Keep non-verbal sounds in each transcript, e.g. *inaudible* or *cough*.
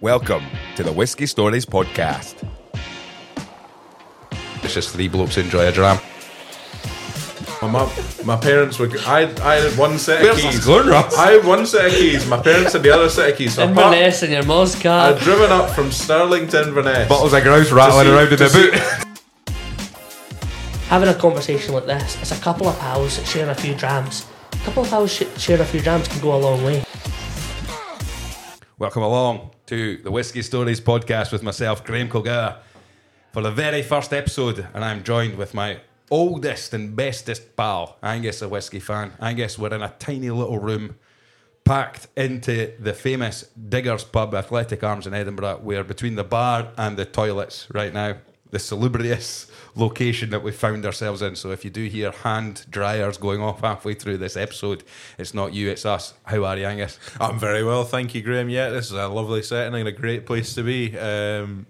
Welcome to the Whisky Stories podcast. It's just three blokes enjoy a dram. My, mum, my parents were. I, I had one set of Where's keys. this going, Ross? I had one set of keys. My parents had the other set of keys. So *laughs* apart, Inverness in your Moz car. I'd driven up from Stirling to Inverness. Bottles of grouse rattling see- around in to the see- boot. Having a conversation like this, it's a couple of pals sharing a few drams. A couple of pals sh- share a few drams can go a long way. Welcome along to the Whisky Stories podcast with myself, Graeme Kilgour, for the very first episode. And I'm joined with my oldest and bestest pal, Angus, a whiskey fan. Angus, we're in a tiny little room packed into the famous Diggers Pub, Athletic Arms in Edinburgh. We're between the bar and the toilets right now. The salubrious location that we found ourselves in. So if you do hear hand dryers going off halfway through this episode, it's not you, it's us. How are you, Angus? I'm very well, thank you, Graeme. Yeah, this is a lovely setting and a great place to be. Um,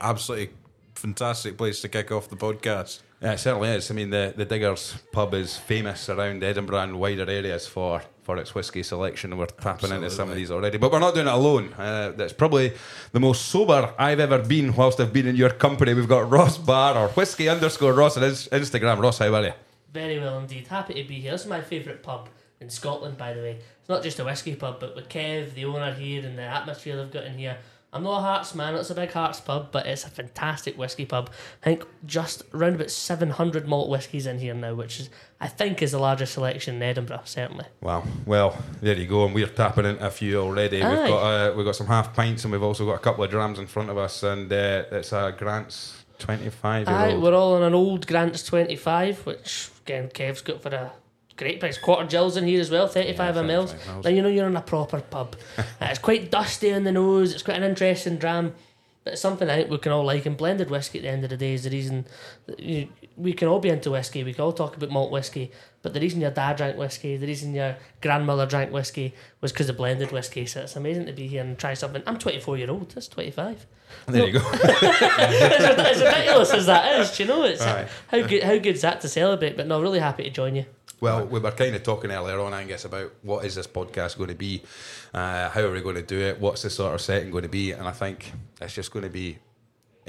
absolutely fantastic place to kick off the podcast. Yeah, it certainly is. I mean, the, the Diggers pub is famous around Edinburgh and wider areas for, for its whisky selection. We're tapping into some of these already, but we're not doing it alone. Uh, that's probably the most sober I've ever been whilst I've been in your company. We've got Ross Barr or whiskey underscore Ross on his Instagram. Ross, how are you? Very well indeed. Happy to be here. This is my favourite pub in Scotland, by the way. It's not just a whisky pub, but with Kev, the owner here, and the atmosphere they've got in here. I'm not a Hearts man, it's a big Hearts pub, but it's a fantastic whisky pub. I think just around about 700 malt whiskies in here now, which is, I think, is the largest selection in Edinburgh, certainly. Wow. Well, there you go, and we're tapping into a few already. We've Aye. got uh, we've got some half pints, and we've also got a couple of drams in front of us, and uh, it's a Grant's twenty-five year Aye, old. we're all on an old Grant's 25, which again Kev's got for a great price. Quarter gels in here as well, 35 Yeah, mls. 35 mils. Now you know you're in a proper pub. uh, *laughs* it's quite dusty on the nose, it's quite an interesting dram. But it's something I think we can all like, and blended whiskey at the end of the day is the reason you, we can all be into whiskey. We can all talk about malt whiskey, but the reason your dad drank whiskey, the reason your grandmother drank whiskey was because of blended whiskey. So it's amazing to be here and try something. I'm 24 year old, that's 25 There you go. *laughs* as ridiculous as that is, do you know, it's Aye. how good how good's that to celebrate? But no, really happy to join you. Well, we were kind of talking earlier on, Angus, about what is this podcast going to be, uh, how are we going to do it, what's the sort of setting going to be, and I think it's just going to be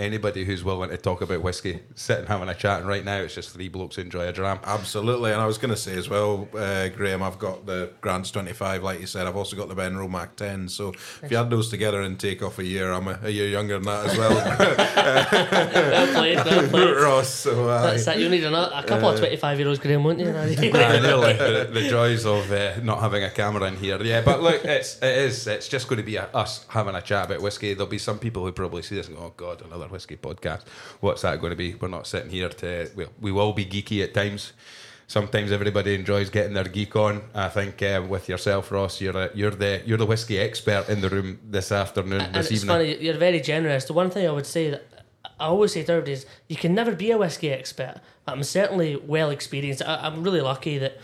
anybody who's willing to talk about whiskey, sitting having a chat, and right now it's just three blokes who enjoy a dram. Absolutely, and I was going to say as well, uh, Graeme, I've got the Grants 25, like you said. I've also got the Benromach 10. So if you add those together and take off a year, I'm a, a year younger than that as well. *laughs* Well played, well *laughs* played. Ross, so uh, That's that. You need a, a couple of twenty five year olds, Graeme, won't you? *laughs* I nearly the, the joys of uh, not having a camera in here. Yeah, but look, it's it is it's just going to be a, us having a chat about whiskey. There'll be some people who probably see this and go, "Oh God, another whiskey podcast." What's that going to be? We're not sitting here to. We, we will be geeky at times. Sometimes everybody enjoys getting their geek on. I think uh, with yourself, Ross, you're a, you're the you're the whiskey expert in the room this afternoon, and this it's evening. funny. You're very generous. The one thing I would say that I always say to everybody is, you can never be a whiskey expert. I'm certainly well experienced. I, I'm really lucky that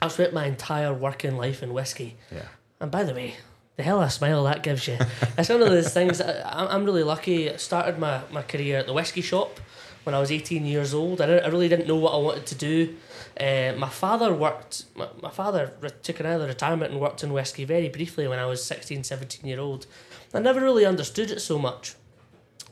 I've spent my entire working life in whiskey. Yeah. And by the way, the hell a smile that gives you. it's one of those things. I, I'm I'm really lucky. I started my, my career at the whiskey shop when I was 18 years old. I, I really didn't know what I wanted to do. Uh, my father worked, my, my father re- took an early retirement and worked in whiskey very briefly when I was 16, 17 year old. I never really understood it so much.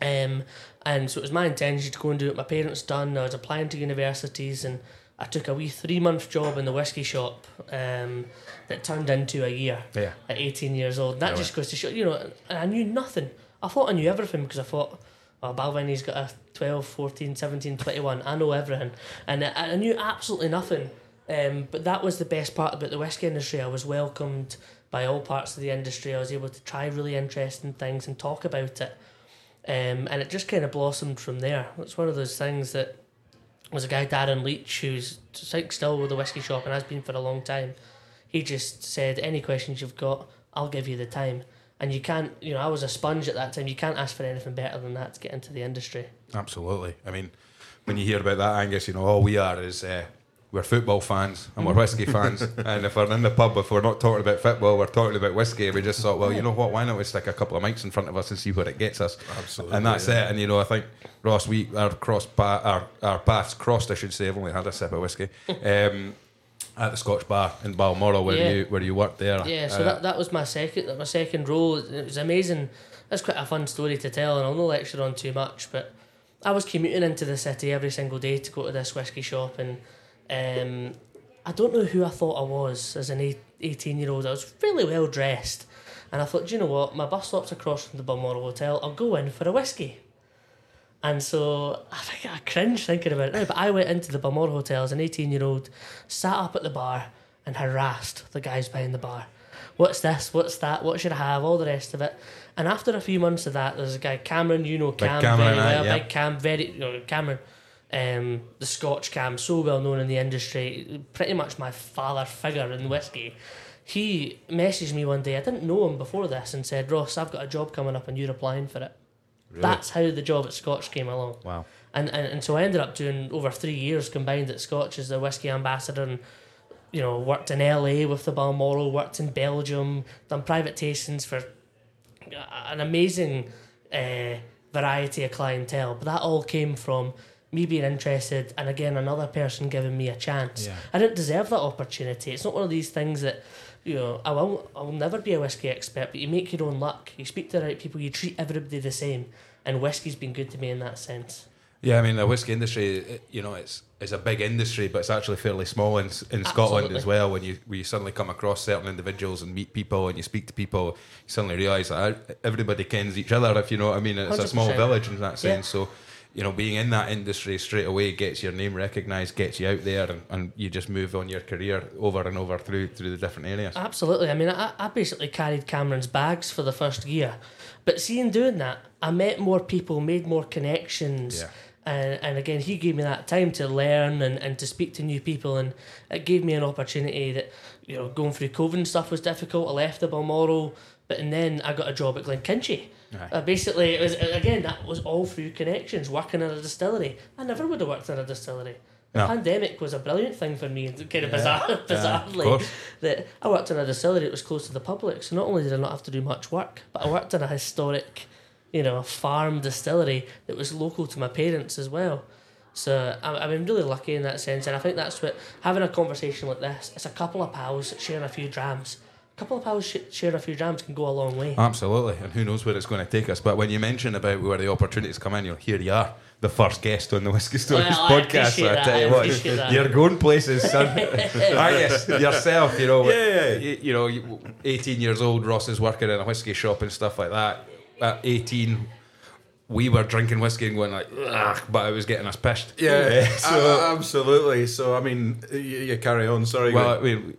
Um, and so it was my intention to go and do what my parents done. I was applying to universities and I took a wee three month job in the whiskey shop um, that turned into a year Yeah. at 18 years old. That Yeah, just goes to show, you know, and I knew nothing. I thought I knew everything because I thought, oh, Balvenie's got a 12, 14, 17, 21. I know everything. And I, I knew absolutely nothing. Um, but that was the best part about the whiskey industry. I was welcomed by all parts of the industry. I was able to try really interesting things and talk about it. Um, and it just kind of blossomed from there. It's one of those things that was a guy, Darren Leach, who's still with the whiskey shop and has been for a long time. He just said, Any questions you've got, I'll give you the time. And you can't, you know, I was a sponge at that time. You can't ask for anything better than that to get into the industry. Absolutely. I mean, when you hear about that, Angus, you know, all we are is uh, we're football fans and we're whiskey *laughs* fans. And if we're in the pub, if we're not talking about football, we're talking about whiskey. We just thought, well, you know what? Why not we stick a couple of mics in front of us and see where it gets us? Absolutely, And that's yeah. it. And you know, I think Ross, we our cross pa- our our paths crossed. I should say. I've only had a sip of whiskey. *laughs* um, at the Scotch Bar in Balmoral, where Yeah. you where you worked there. Yeah, so Uh, that, that was my second my second role. It was amazing. That's quite a fun story to tell, and I'll not lecture on too much. But I was commuting into the city every single day to go to this whiskey shop, and um, I don't know who I thought I was as an 18 year old. I was fairly well dressed, and I thought, do you know what? My bus stop's across from the Balmoral Hotel. I'll go in for a whiskey. And so I think I cringe thinking about it now, but I went into the Balmoral Hotel as an 18 year old, sat up at the bar and harassed the guys behind the bar. What's this? What's that? What should I have? All the rest of it. And after a few months of that, there's a guy, Cameron, you know Cam Cameron, very well. yeah. Big Cam, very, you know, Cameron, um, the Scotch Cam, so well known in the industry, pretty much my father figure in whiskey. He messaged me one day, I didn't know him before this, and said, Ross, I've got a job coming up and you're applying for it. That's how the job at Scotch came along. Wow. And, and and so I ended up doing over three years combined at Scotch as the whiskey ambassador and you know, worked in LA with the Balmoral, worked in Belgium, done private tastings for an amazing uh, variety of clientele. But that all came from me being interested and again another person giving me a chance. Yeah. I didn't deserve that opportunity. It's not one of these things that you know, I will I will never be a whiskey expert, but you make your own luck. You speak to the right people, you treat everybody the same. And whiskey's been good to me in that sense. Yeah, I mean the whiskey industry, it- you know, it's it's a big industry, but it's actually fairly small in in Scotland as well. When you when you suddenly come across certain individuals and meet people and you speak to people, you suddenly realise that everybody kens each other. If you know what I mean, it's a small village in that Yeah. sense. So. You know, being in that industry straight away gets your name recognised, gets you out there, and, and you just move on your career over and over through through the different areas. Absolutely. I mean, I, I basically carried Cameron's bags for the first year. But seeing doing that, I met more people, made more connections. Yeah. And, and again, he gave me that time to learn and, and to speak to new people. And it gave me an opportunity that, you know, going through COVID and stuff was difficult. I left the Balmoral, but and then I got a job at Glenkinchie. Uh, basically, it was again that was all through connections. Working at a distillery, I never would have worked in a distillery. The No. pandemic was a brilliant thing for me, kind of Yeah. bizarre, bizarrely course. that I worked in a distillery that was close to the public. So not only did I not have to do much work, but I worked in a historic, you know, farm distillery that was local to my parents as well. So I- I've been really lucky in that sense, and I think that's what having a conversation like this. It's a couple of pals sharing a few drams. A couple of pals sh- sharing a few drams can go a long way. Absolutely, and who knows where it's going to take us. But when you mention about where the opportunities come in, you know, here you are, the first guest on the Whisky Stories Well, I podcast. appreciate I that, tell I you what, appreciate that. you're going places, son. *laughs* I guess yourself, you know, Yeah. you, you know, 18 years old, Ross is working in a whiskey shop and stuff like that. At 18, we were drinking whiskey and going like, Ugh, but I was getting us pissed. Yeah, *laughs* so, a- absolutely. So I mean, you, you carry on. Sorry. well, I mean,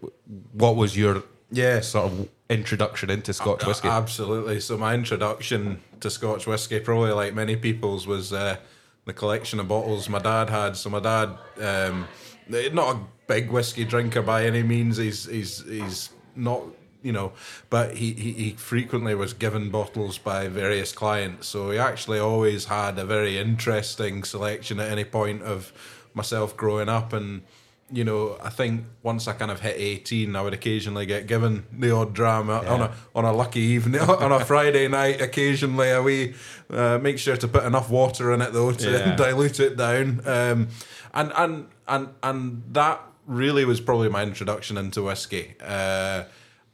what was your yeah, sort of introduction into Scotch whiskey? Absolutely. So my introduction to Scotch whiskey, probably like many people's, was uh, the collection of bottles my dad had. So my dad, um, not a big whiskey drinker by any means. He's he's he's not. You know, but he, he, he frequently was given bottles by various clients, so he actually always had a very interesting selection at any point of myself growing up. And you know, I think once I kind of hit eighteen, I would occasionally get given the odd dram on a on a lucky evening *laughs* on a Friday night. Occasionally, a wee uh, make sure to put enough water in it though to Yeah. *laughs* dilute it down. Um, and and and and that really was probably my introduction into whiskey. Uh,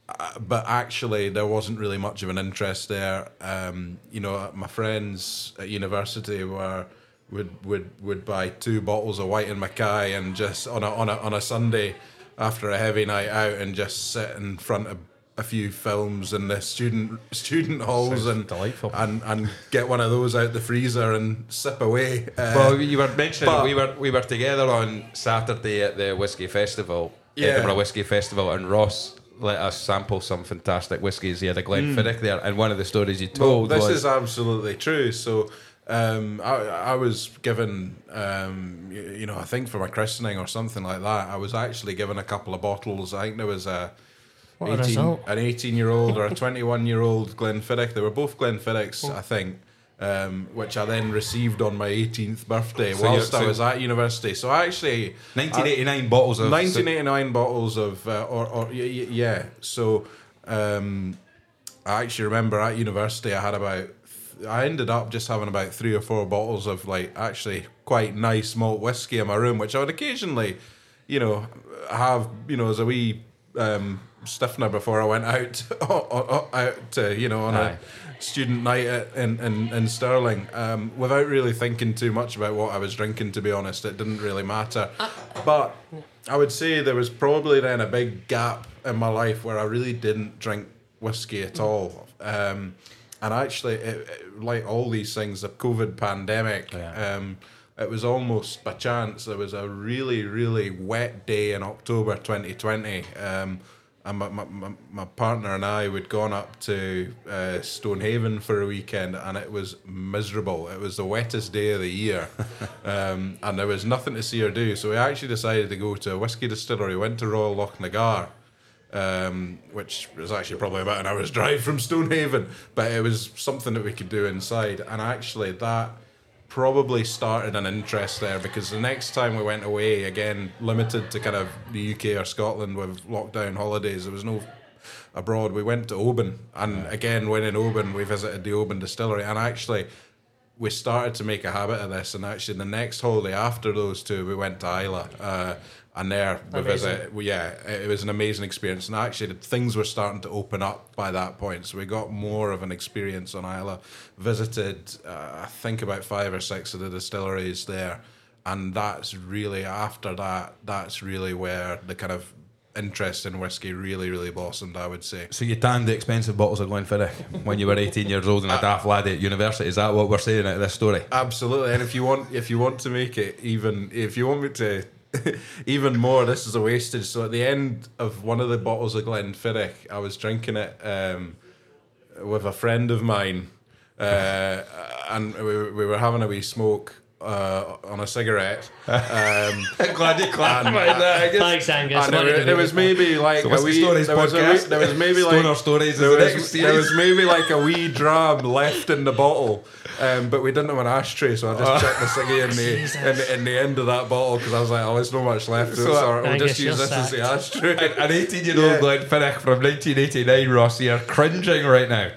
uh, but actually, there wasn't really much of an interest there. Um, you know, my friends at university were would would would buy two bottles of Whyte and Mackay and just on a on a on a Sunday after a heavy night out and just sit in front of a few films in the student student halls Sounds and delightful. and and get one of those out the freezer and sip away. Uh, Well, you were mentioning but- we were we were together on Saturday at the whiskey festival, Yeah. Edinburgh Whiskey Festival, and Ross let us sample some fantastic whiskies. He had a Glenfiddich there, and one of the stories you Hmm. Well, told this was is absolutely true. So, um, I, I was given, um, you, you know, I think for my christening or something like that, I was actually given a couple of bottles. I think there was a. What a 18, an 18 year old or a 21 year old Glenfiddich. They were both Glenfiddichs, I think, um, which I then received on my 18th birthday So whilst you're- I was at university. So I actually. 1989 bottles of 1989 bottles of, uh, or, or y- y- yeah. So, um, I actually remember at university I had about, I ended up just having about three or four bottles of like actually quite nice malt whiskey in my room, which I would occasionally, you know, have you know as a wee um, stiffener before I went out *laughs* out to you know on Aye. a student night at, in, in in Stirling um, without really thinking too much about what I was drinking. To be honest, it didn't really matter. But I would say there was probably then a big gap in my life where I really didn't drink whiskey at all. Um, and actually, it, it- like all these things, the COVID pandemic, Yeah. um, it was almost by chance. There was a really, really wet day in October 2020. Um, and my, my, my, partner and I would gone up to uh, Stonehaven for a weekend, and it was miserable. It was the wettest day of the year, *laughs* um, and there was nothing to see or do. So we actually decided to go to a whiskey distillery. Went to Royal Loch Lochnagar, um, which was actually probably about an hour's *laughs* drive from Stonehaven, but it was something that we could do inside. And actually, that probably started an interest there because the next time we went away, again, limited to kind of the UK or Scotland with lockdown holidays, there was no abroad. We went to Oban, and again, when in Oban, we visited the Oban distillery, and actually. We started to make a habit of this, and actually, the next holiday after those two, we went to Islay, uh, and there we Amazing. visit well, yeah, it it was an amazing experience. And actually, the things were starting to open up by that point. So we got more of an experience on Islay. Visited, uh, I think, about five or six of the distilleries there. And that's really, after that, that's really where the kind of interest in whiskey really, really blossomed, I would say. So you tanned the expensive bottles of Glenfiddich when you were 18 years old and a daft lad at university. Is that what we're saying out of this story? Absolutely, and if you want, if you want to make it even, if you want me to, *laughs* even more, this is a wastage. So at the end of one of the bottles of Glenfiddich, I was drinking it um, with a friend of mine, uh, and we, we were having a wee smoke uh, on a cigarette. Um, *laughs* Glad you clarified that, I guess. Thanks, Angus. and there, there was maybe like So a wee, Stories there was, a wee, there was maybe like Stoner Stories there was, next there was maybe like a wee dram left in the bottle, um, but we didn't have an ashtray, so I just chucked the ciggy in the, in the in the end of that bottle because I was like, oh, there's not much left. So, So, so we'll just use you're this as the ashtray. An 18 year old Yeah. Glenfiddich from 1989, Ross, you're cringing right now.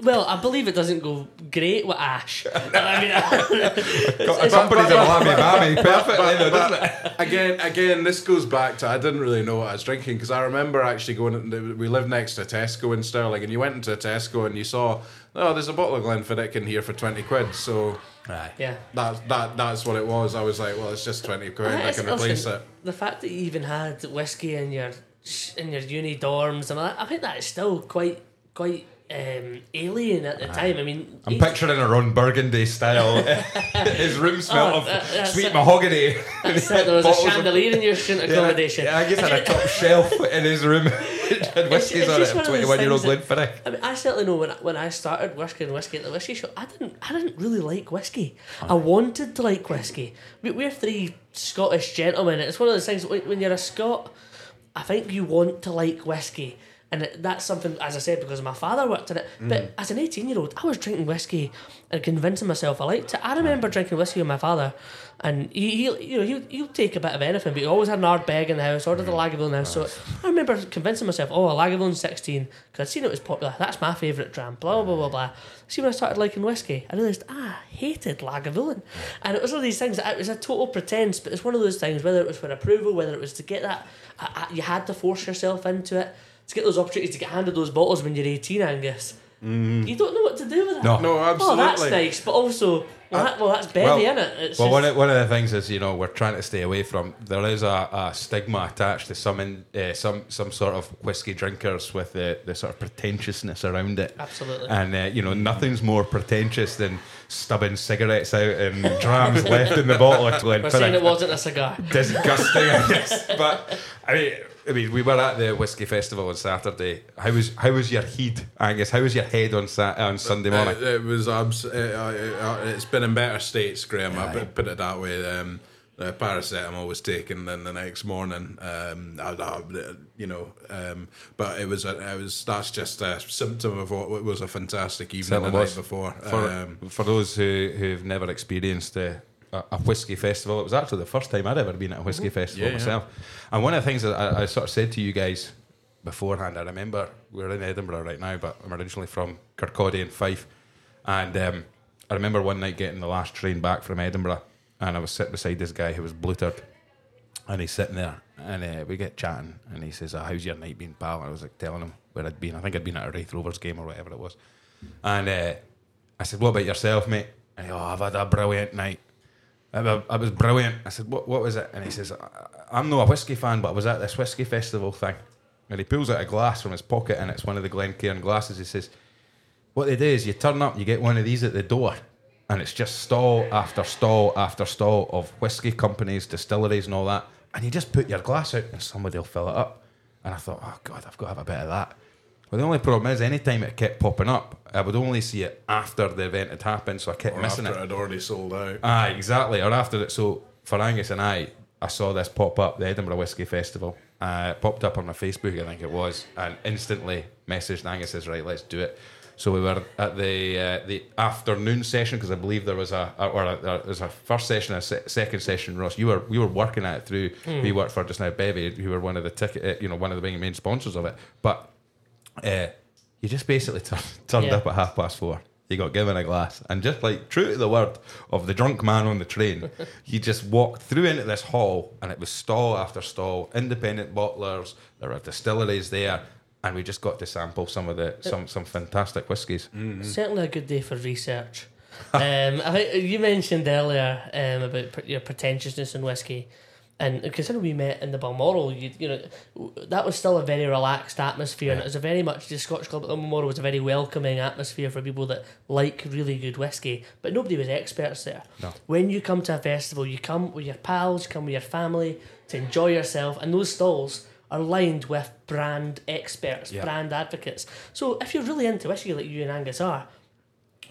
Well, I believe it doesn't go great with Ash. *laughs* I mean, *laughs* Somebody's a Miami Mammy *laughs* perfectly, But- though, but doesn't it? again, again, this goes back to I didn't really know what I was drinking because I remember actually going. We lived next to Tesco in Stirling, and you went into a Tesco and you saw, oh, there's a bottle of Glenfiddich in here for twenty quid. So Aye. yeah. that that that's what it was. I was like, well, it's just twenty quid. I It's- can replace listen, it. The fact that you even had whiskey in your in your uni dorms and all that, I think that is still quite quite um, alien at the time. I mean, I'm picturing a Ron Burgundy style. *laughs* His room smelled Oh, of that- sweet it. mahogany. that's it, there was a Bottles of- chandelier in your student accommodation. Yeah, I guess had a top *laughs* shelf in his room. *laughs* and whiskies it's on it. one of those 21 year old things Glenfiddich. I mean, I certainly know when I, when I started working whiskey at the whiskey shop, I didn't I didn't really like whiskey. I wanted to like whiskey. We, we're three Scottish gentlemen. It's one of those things when when you're a Scot, I think you want to like whiskey. And it- that's something, as I said, because my father worked in it. Mm. But as an 18 year old, I was drinking whiskey and convincing myself I liked it. I remember drinking whiskey with my father, and he, he you know, he'll, he'll take a bit of anything, but he always had an Ardbeg in the house, ordered a mm. Lagavulin in the house. So I remember convincing myself, oh, a Lagavulin 16, because I'd seen it was popular. That's my favourite dram, blah, blah, blah, blah. See, when I started liking whiskey, I realised, ah, I hated Lagavulin. And it was one of these things, it was a total pretense, but it's one of those things, whether it was for approval, whether it was to get that, I, I, you had to force yourself into it, to get those opportunities to get handed those bottles when you're 18, Angus. You don't know what to do with that. No. No, absolutely. Oh, that's nice, but also, well, that, well that's bevy, well- it. It's Well, just, one of, one of the things is you know we're trying to stay away from. There is a, a stigma attached to some in, uh, some some sort of whiskey drinkers with the, the sort of pretentiousness around it. Absolutely. And uh, you know nothing's more pretentious than stubbing cigarettes out and *laughs* drams left in the bottle of we're saying it wasn't a cigar. Disgusting, I guess. *laughs* But I mean. I mean, we were at the whiskey festival on Saturday. How was how was your head, Angus? How was your head on Sat on Sunday morning? It, it was abs- uh, uh, uh, it's been in better states, Graeme. I Aye. put, it that way. Um, the paracetamol was taken then the next morning. Um, I, I, you know, um, but it was a, it was that's just a symptom of what was a fantastic evening Certainly the night before. For, um, for those who, who've never experienced a, a, a whiskey festival, it was actually the first time I'd ever been at a whiskey festival Yeah, yeah. myself. And one of the things that I, I sort of said to you guys beforehand, I remember we're in Edinburgh right now, but I'm originally from Kirkcaldy and Fife. And um, I remember one night getting the last train back from Edinburgh, and I was sitting beside this guy who was blutered. And he's sitting there, and uh, we get chatting, and he says, oh, "How's your night been, pal?" And I was like telling him where I'd been. I think I'd been at a Raith Rovers game or whatever it was. And uh, I said, "What about yourself, mate?" And he, "Oh, I've had a brilliant night. I, was brilliant." I said, "What? What was it?" And he says, "I- "I'm not a whiskey fan, but I was at this whiskey festival thing." And he pulls out a glass from his pocket, and it's one of the Glencairn glasses. He says, "What they do is you turn up, you get one of these at the door." And it's just stall after stall after stall of whiskey companies, distilleries, and all that. And you just put your glass out, and somebody will fill it up. And I thought, oh God, I've got to have a bit of that. Well, the only problem is, anytime it kept popping up, I would only see it after the event had happened, so I kept Or missing after it. it had already sold out. Aye, exactly. Or after it. So for Angus and I, I saw this pop up, the Edinburgh Whiskey Festival. Uh, it popped up on my Facebook, I think it was, and instantly messaged Angus says, "Right, let's do it." So we were at the uh, the afternoon session because I believe there was a or a, there was a first session, a se- second session. Ross, you were you were working at it through. We worked for just now, Bevy. You were one of the ticket, uh, you know, one of the main main sponsors of it. But uh, you just basically tur- *laughs* turned Yeah. up at half past four. You got given a glass, and just like true to the word of the drunk man on the train, *laughs* you just walked through into this hall, and it was stall after stall, independent bottlers. There were distilleries there, and we just got to sample some of the some some fantastic whiskies. Certainly a good day for research. *laughs* um, I think you mentioned earlier um, about pr- your pretentiousness in whiskey, and considering we met in the Balmoral, you, you know that was still a very relaxed atmosphere, and it was a very much the Scotch Club at the Balmoral was a very welcoming atmosphere for people that like really good whiskey, but nobody was experts there. No. When you come to a festival, you come with your pals, you come with your family to enjoy yourself, and those stalls are lined with brand experts, Yeah. brand advocates. So if you're really into whiskey like you and Angus are,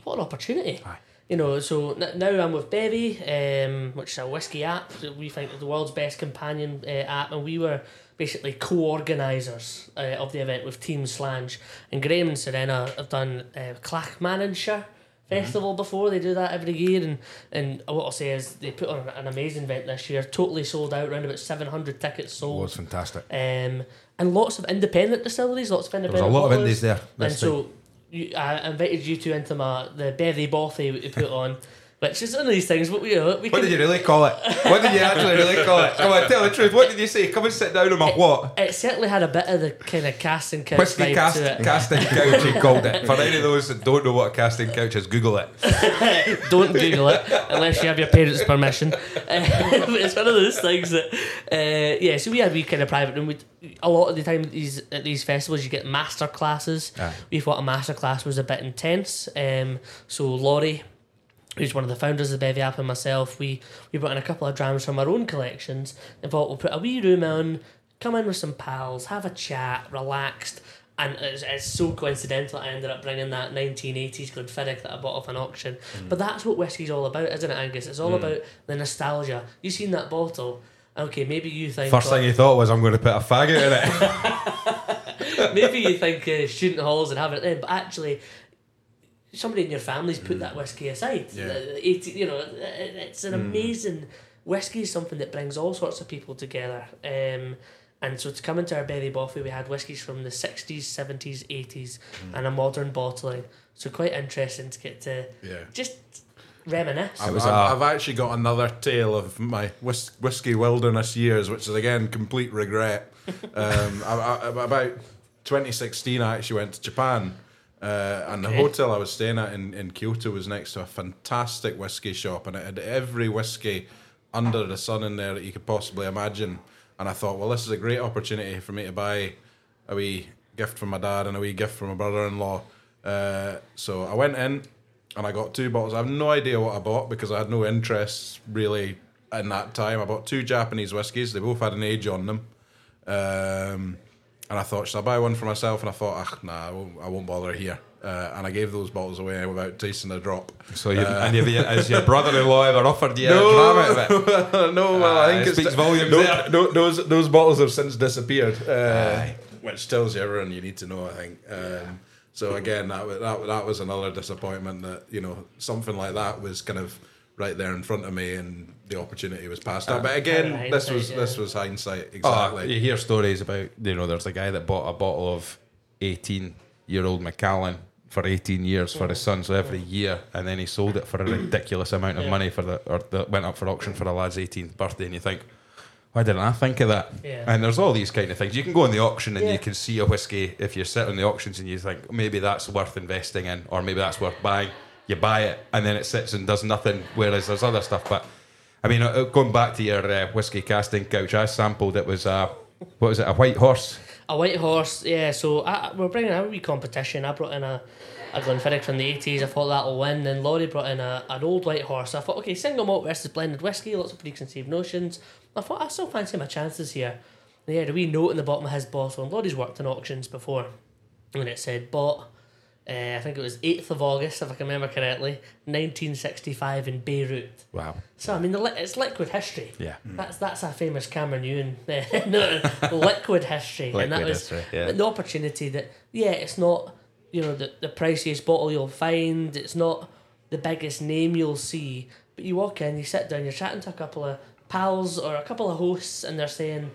what an opportunity. Aye. You know, so n- now I'm with Bevy, um, which is a whiskey app that we think is the world's best companion uh, app, and we were basically co-organisers uh, of the event with Team Slange. And Graham and Serena have done uh, Clackmannanshire Festival before. They do that every year, and and what I'll say is they put on an amazing event this year. Totally sold out, around about seven hundred tickets It sold. was fantastic. Um, and lots of independent distilleries, lots of There was a lot of indies there. And so I invited you two into my the Bevy Bothy we put on, which is one of these things. But we, know, we What can, did you really call it? What did you actually really call it? Come on, tell the truth. What did you say? Come and sit down on my what? It certainly had a bit of the kind of casting couch Whiskey vibe cast, to it. casting *laughs* couch, he called it. For any of those that don't know what a casting couch is, Google it. *laughs* Don't Google it unless you have your parents' permission. *laughs* Uh, it's one of those things that, uh, yeah. So we had we kind of private room. We a lot of the time at these at these festivals you get master classes. We thought a master class was a bit intense. Um, so Laurie. Who's one of the founders of Bevy app and myself? We we brought in a couple of drams from our own collections and thought we'll put a wee room on, come in with some pals, have a chat, relaxed, and it's, it's so coincidental I ended up bringing that 1980s Glenfiddich that I bought off an auction. But that's what whiskey's all about, isn't it, Angus? It's all about the nostalgia. You've seen that bottle? Okay, maybe you think First thing you thought was, I'm going to put a faggot in it. *laughs* maybe you think uh, student halls and have it then, but actually. Somebody in your family's put that whiskey aside. Yeah. The 80, you know, it- it's an amazing whiskey is something that brings all sorts of people together. Um, and so to come into our Bevy Bothy, we had whiskies from the sixties, seventies, eighties, and a modern bottling. So quite interesting to get to Yeah. just reminisce. I've, I've, a- I've actually got another tale of my whis- whiskey wilderness years, which is again complete regret. *laughs* um, I, I, about 2016, I actually went to Japan, uh, and the hotel I was staying at in, in Kyoto was next to a fantastic whiskey shop, and it had every whiskey under the sun in there that you could possibly imagine. And I thought, well, this is a great opportunity for me to buy a wee gift from my dad and a wee gift from my brother-in-law. Uh, so I went in and I got two bottles. I have no idea what I bought because I had no interest really in that time. I bought two Japanese whiskies. They both had an age on them. Um, and I thought, should I buy one for myself? And I thought, ah, nah, I won't, I won't bother here. Uh, and I gave those bottles away without tasting a drop. So, you, and have you, has your brother-in-law ever offered you a *laughs* No. dram out of it? *laughs* no, well, Ah, I think it it's speaks volumes no, no, those those bottles have since disappeared, uh, which tells you everything you need to know. I think. Um, so again, that, that that was another disappointment that you know something like that was kind of right there in front of me, and the opportunity was passed up. Uh, but again, this was hindsight, this was hindsight Oh, exactly. you hear stories about, you know, there's a guy that bought a bottle of 18 year old Macallan for 18 years for his son, so every year, and then he sold it for a ridiculous amount of Yeah. money for the, or the, went up for auction for a lad's 18th birthday, and you think, Why didn't I think of that? Yeah. And there's all these kind of things. You can go on the auction and Yeah. you can see a whiskey if you're sit on the auctions and you think maybe that's worth investing in or maybe that's worth buying. You buy it and then it sits and does nothing. Whereas there's other stuff. But I mean, uh, going back to your uh, whiskey casting couch, I sampled it was a what was it? A white horse. A white horse, yeah. So I, we're bringing out a wee competition. I brought in a, a Glenfiddich from the eighties. I thought that'll win. Then Laurie brought in a, an old white horse. I thought, okay, single malt versus blended whiskey. Lots of preconceived notions. I thought I still fancy my chances here. And he had a wee note in the bottom of his bottle. And Laurie's worked in auctions before, and it said bought. Uh, I think it was 8th of August, if I can remember correctly, 1965 in Beirut. Wow. So, I mean, the li- it's liquid history. Yeah. That's that's a famous Cameron Ewan. *laughs* no, liquid history. and that Liquid was history, yeah. the opportunity that, yeah, it's not, you know, the, the priciest bottle you'll find. It's not the biggest name you'll see. But you walk in, you sit down, you're chatting to a couple of pals or a couple of hosts, and they're saying,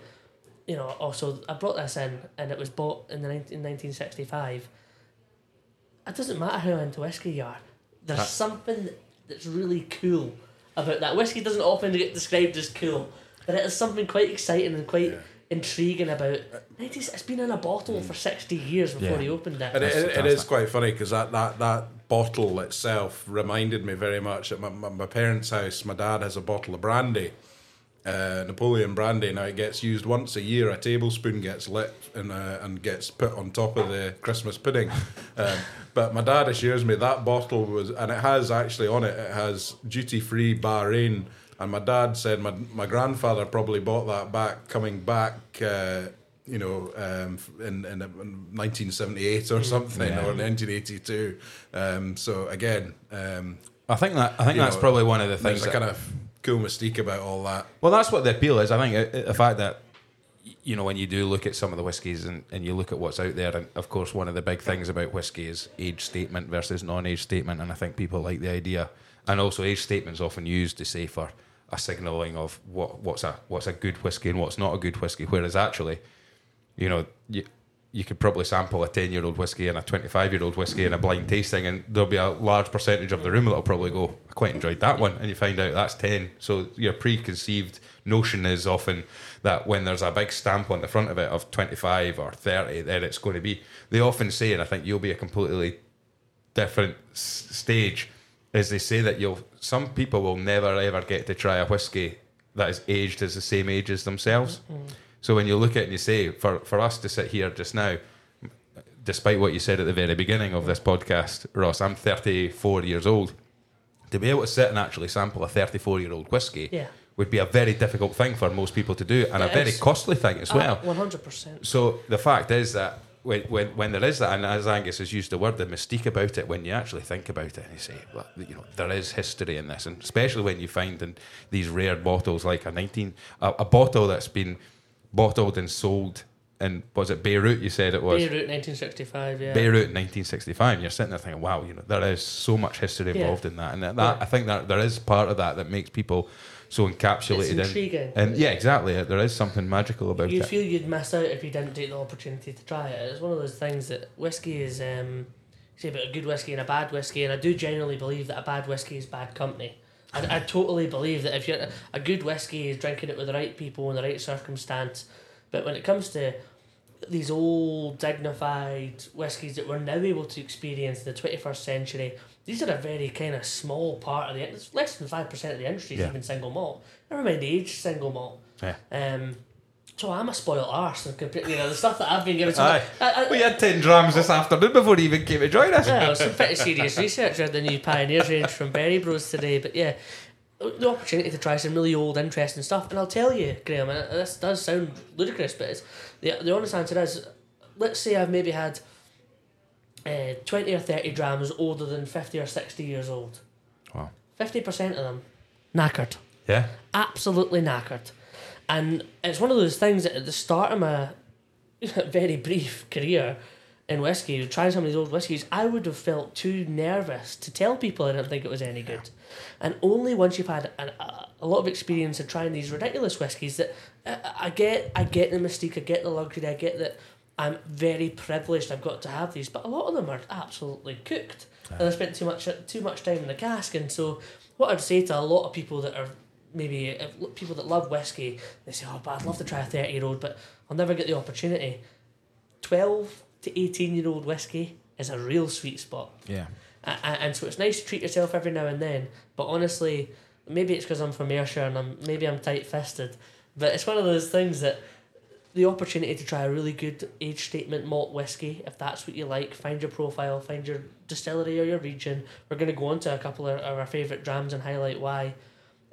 you know, also, I brought this in and it was bought in the 19, 1965. It doesn't matter how into whiskey you are. There's That- something that's really cool about that. Whiskey doesn't often get described as cool, but it is something quite exciting and quite intriguing about. 90, it's been in a bottle for 60 years before Yeah. he opened it. And it, it, it is fantastic. quite funny because that, that, that bottle itself reminded me very much at my, my, my parents' house. My dad has a bottle of brandy, uh, Napoleon brandy. Now it gets used once a year. A tablespoon gets lit and uh, and gets put on top of the Christmas pudding. *laughs* um, but my dad assures me that bottle was, and it has actually on it, it has duty free Bahrain. And my dad said my my grandfather probably bought that back coming back. Uh, you know, um, in, in, in 1978 or something, Yeah. or 1982. Um, so again, um, I think that I think that's know, probably one of the things that kind of cool mystique about all that. Well, that's what the appeal is. I think uh, the fact that you know when you do look at some of the whiskies and, and you look at what's out there, and of course one of the big things about whiskey is age statement versus non-age statement, and I think people like the idea. And also, age statements often used to say for a signalling of what what's a what's a good whiskey and what's not a good whiskey. Whereas actually, you know, you could probably sample a ten year old whiskey and a twenty five year old whiskey in a blind tasting, and there'll be a large percentage of the room that'll probably go, "I quite enjoyed that one," and you find out that's ten. So your preconceived notion is often that when there's a big stamp on the front of it of twenty five or thirty, then it's going to be. They often say, and I think you'll be a completely different s- stage is they say that you'll some people will never ever get to try a whiskey that is aged as the same age as themselves. Mm-hmm. So when you look at it and you say, for for us to sit here just now, despite what you said at the very beginning of this podcast, Ross, I'm 34 years old. To be able to sit and actually sample a 34 year old whiskey Yeah. would be a very difficult thing for most people to do, and a very is. costly thing as uh, well. One hundred percent. So the fact is that when, when, when there is that, and as Angus has used the word, the mystique about it, when you actually think about it and you say, well, you know, there is history in this, and especially when you find in these rare bottles like a 19, a, a bottle that's been bottled and sold in, was it Beirut you said it was? Beirut, nineteen sixty-five. Yeah. Beirut 1965, you're sitting there thinking, wow, you know, there is so much history Yeah. involved in that. And that, Yeah. I think that there is part of that that makes people so encapsulated It's in. intriguing. And yeah, exactly. There is something magical about you it. feel you'd miss out if you didn't take the opportunity to try it. It's one of those things that whiskey is. Um, you say about a good whiskey and a bad whiskey, and I do genuinely believe that a bad whiskey is bad company. I, I totally believe that if you're a good whiskey is drinking it with the right people in the right circumstance, but when it comes to these old dignified whiskies that we're now able to experience in the twenty first century, these are a very kind of small part of the. It's less than five percent of the industry is Yeah. even single malt. Never mind age single malt. Yeah. Um, so I'm a spoiled arse and you know, the stuff that I've been given. to Aye. I, I, We had 10 drams this afternoon before he even came to join us. yeah, some pretty serious *laughs* research. Read the new Pioneers range from Berry Bros today, but yeah, the opportunity to try some really old, interesting stuff. And I'll tell you, Graeme, and this does sound ludicrous, but it's, the the honest answer is, let's say I've maybe had uh, twenty or thirty drams older than fifty or sixty years old. Wow. Fifty percent of them knackered Yeah. absolutely knackered. And it's one of those things that at the start of my *laughs* very brief career in whiskey, trying some of these old whiskies, I would have felt too nervous to tell people I didn't think it was any good. And only once you've had an, a, a lot of experience in trying these ridiculous whiskies that I, I get, I get the mystique, I get the luxury, I get that I'm very privileged. I've got to have these, but a lot of them are absolutely cooked, and I spent too much too much time in the cask. And so, what I'd say to a lot of people that are maybe if, people that love whiskey, they say, "Oh, but I'd love to try a thirty year old, but I'll never get the opportunity." Twelve to eighteen year old whiskey is a real sweet spot. Yeah. A- a- and so it's nice to treat yourself every now and then. But honestly, maybe it's because I'm from Ayrshire and I'm maybe I'm tight fisted, but it's one of those things that the opportunity to try a really good age statement malt whiskey, if that's what you like, find your profile, find your distillery or your region. We're going to go on to a couple of, of our favourite drams and highlight why.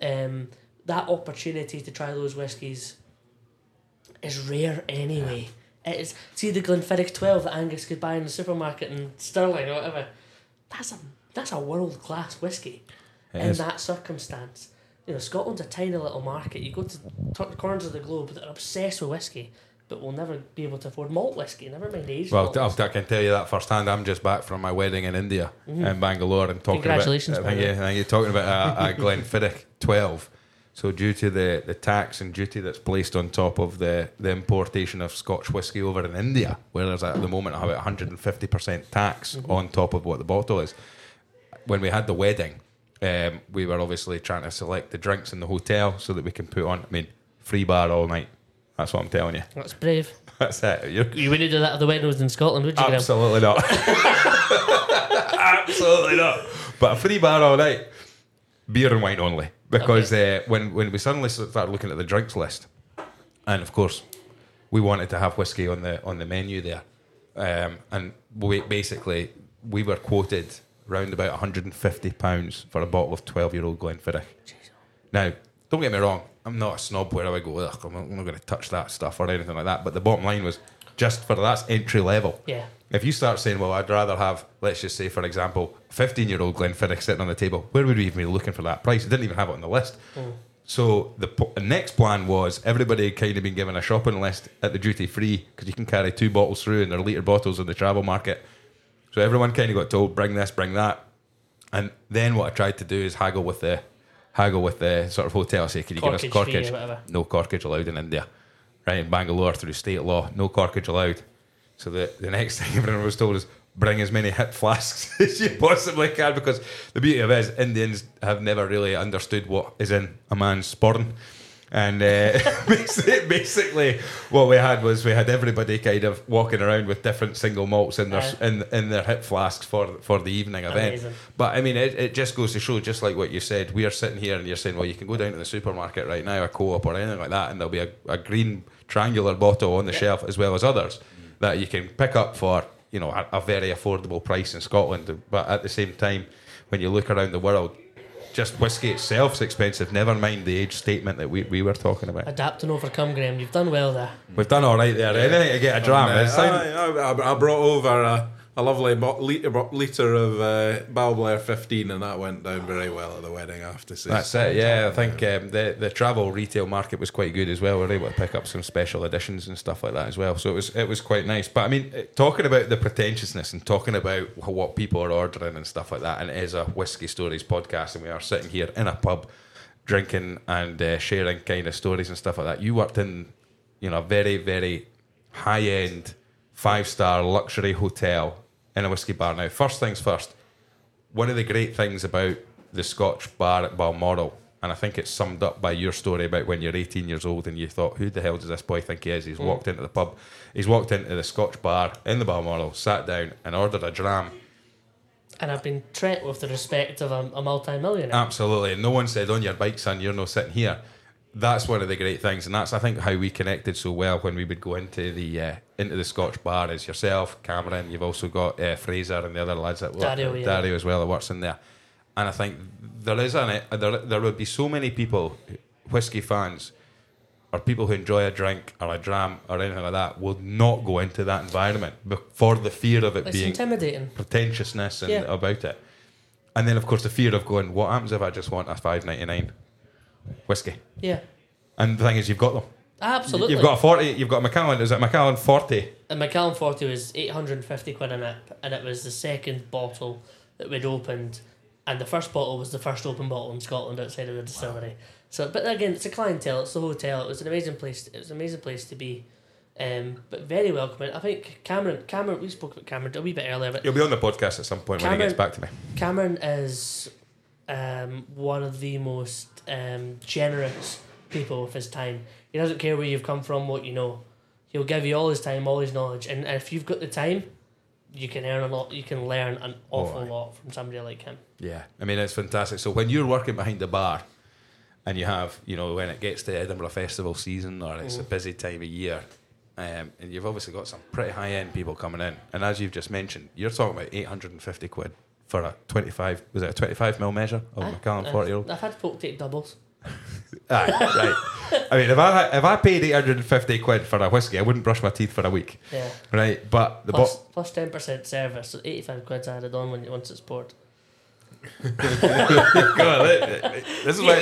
Um, that opportunity to try those whiskies is rare anyway. It is see the Glenfiddich twelve that Angus could buy in the supermarket in Stirling or whatever. That's a that's a world class whiskey. It in is. that circumstance, you know Scotland's a tiny little market. You go to t- corners of the globe that are obsessed with whiskey, but we'll never be able to afford malt whiskey. Never mind aged Well. I, can tell you that firsthand. I'm just back from my wedding in India in Bangalore and talking Mm-hmm. Congratulations, about. by Thank you. Thank you. Talking about a, a *laughs* Glenfiddich 12. So due to the, the tax and duty that's placed on top of the, the importation of Scotch whisky over in India, where there's at the moment about 150% tax Mm-hmm. on top of what the bottle is. When we had the wedding, um, we were obviously trying to select the drinks in the hotel so that we can put on. I mean, free bar all night. That's what I'm telling you. That's brave. *laughs* That's it. You're, You wouldn't do that at the weddings in Scotland, would you? Graeme? Absolutely not. *laughs* Absolutely not. But a free bar all night, beer and wine only. Because uh, when when we suddenly started looking at the drinks list, and of course, we wanted to have whiskey on the on the menu there, um, and we basically we were quoted round about 150 pounds for a bottle of 12 year old Glenfiddich. Now, don't get me wrong, I'm not a snob where I would go, Ugh, I'm not going to touch that stuff or anything like that. But the bottom line was just for that's entry level. Yeah. If you start saying, well, I'd rather have, let's just say, for example, 15 year old Glenfiddich sitting on the table, where would we even be looking for that price? It didn't even have it on the list. So the, po- the next plan was everybody had kind of been given a shopping list at the duty free because you can carry two bottles through and they're litre bottles in the travel market. So everyone kind of got told, bring this, bring that. And then what I tried to do is haggle with the haggle with the sort of hotel. Say, can you Corkage give us corkage? No corkage allowed in India. Right in Bangalore through state law, no corkage allowed. So the, the next *laughs* thing everyone was told is bring as many hip flasks *laughs* as you possibly can because the beauty of it is Indians have never really understood what is in a man's sporting. And uh, *laughs* basi- basically, what we had was we had everybody kind of walking around with different single malts in their Aye. in, in their hit flasks for for the evening event. Amazing. But I mean, it, it just goes to show, just like what you said, we are sitting here and you're saying, well, you can go down to the supermarket right now, a co-op or anything like that, and there'll be a, a green triangular bottle on the shelf as well as others that you can pick up for you know a, a very affordable price in Scotland. But at the same time, when you look around the world, just whiskey itself is expensive. Never mind the age statement that we, we were talking about. Adapt and overcome, Graham. You've done well there. We've done all right there. Anything to get a dram. Uh, It's I, I, I brought over a, a lovely bo- litre of uh, Balblair 15, and that went down very well at the wedding, I have to say. That's it. Yeah, I think um, the the travel retail market was quite good as well. We were able to pick up some special editions and stuff like that as well. So it was it was quite nice. But I mean, eh, talking about the pretentiousness and talking about what people are ordering and stuff like that, and it is a whiskey stories podcast, and we are sitting here in a pub, drinking and uh, sharing kind of stories and stuff like that. You worked in, you know, a very very high end, five star luxury hotel in a whiskey bar. Now, first things first one of the great things about the Scotch bar at Balmoral, and I think it's summed up by your story about when you're 18 years old and you thought, who the hell does this boy think he is? He's walked into the pub, he's walked into the Scotch bar in the Balmoral, sat down and ordered a dram. And I've been treated with the respect of a, a multi-millionaire. Absolutely. And no one said, on your bike, son, you're not sitting here. That's one of the great things, and that's I think how we connected so well when we would go into the uh, into the Scotch bar. Is yourself, Cameron. You've also got uh, Fraser and the other lads that work, Dario, yeah. Dario as well that works in there. And I think there is an there there would be so many people, whiskey fans, or people who enjoy a drink or a dram or anything like that, will not go into that environment for the fear of it it's being intimidating. pretentiousness and Yeah. about it. And then of course the fear of going, what happens if I just want a five ninety nine whiskey? Yeah, And the thing is, you've got them. Absolutely. You've got a forty. You've got a Macallan. Is it Macallan forty? And Macallan 40 was 850 quid a nip, and it was the second bottle that we'd opened, and the first bottle was the first open bottle in Scotland outside of the distillery. So, but again, it's a clientele, it's the hotel. It was an amazing place. It was an amazing place to be, um, but very welcoming. I think Cameron, Cameron, we spoke about Cameron a wee bit earlier, but He'll be on the podcast at some point when he gets back to me. Cameron is um, one of the most um, generous people with his time. He doesn't care where you've come from, what you know. He'll give you all his time, all his knowledge, and if you've got the time, you can earn a lot. You can learn an awful aye. lot from somebody like him. Yeah, I mean it's fantastic. So when you're working behind the bar, and you have, you know, when it gets to Edinburgh Festival season or it's a busy time of year, um, and you've obviously got some pretty high end people coming in, and as you've just mentioned, you're talking about 850 quid for a 25. Was it a 25 mil measure of Aye. Macallan 40 year old? I've had folk take doubles. Aye, right. I mean, if I if I paid 850 quid for a whiskey, I wouldn't brush my teeth for a week, Yeah. right? But the bo- Plus, plus 10% service, so 85 quid's added on when once it's poured. *laughs* God, this is why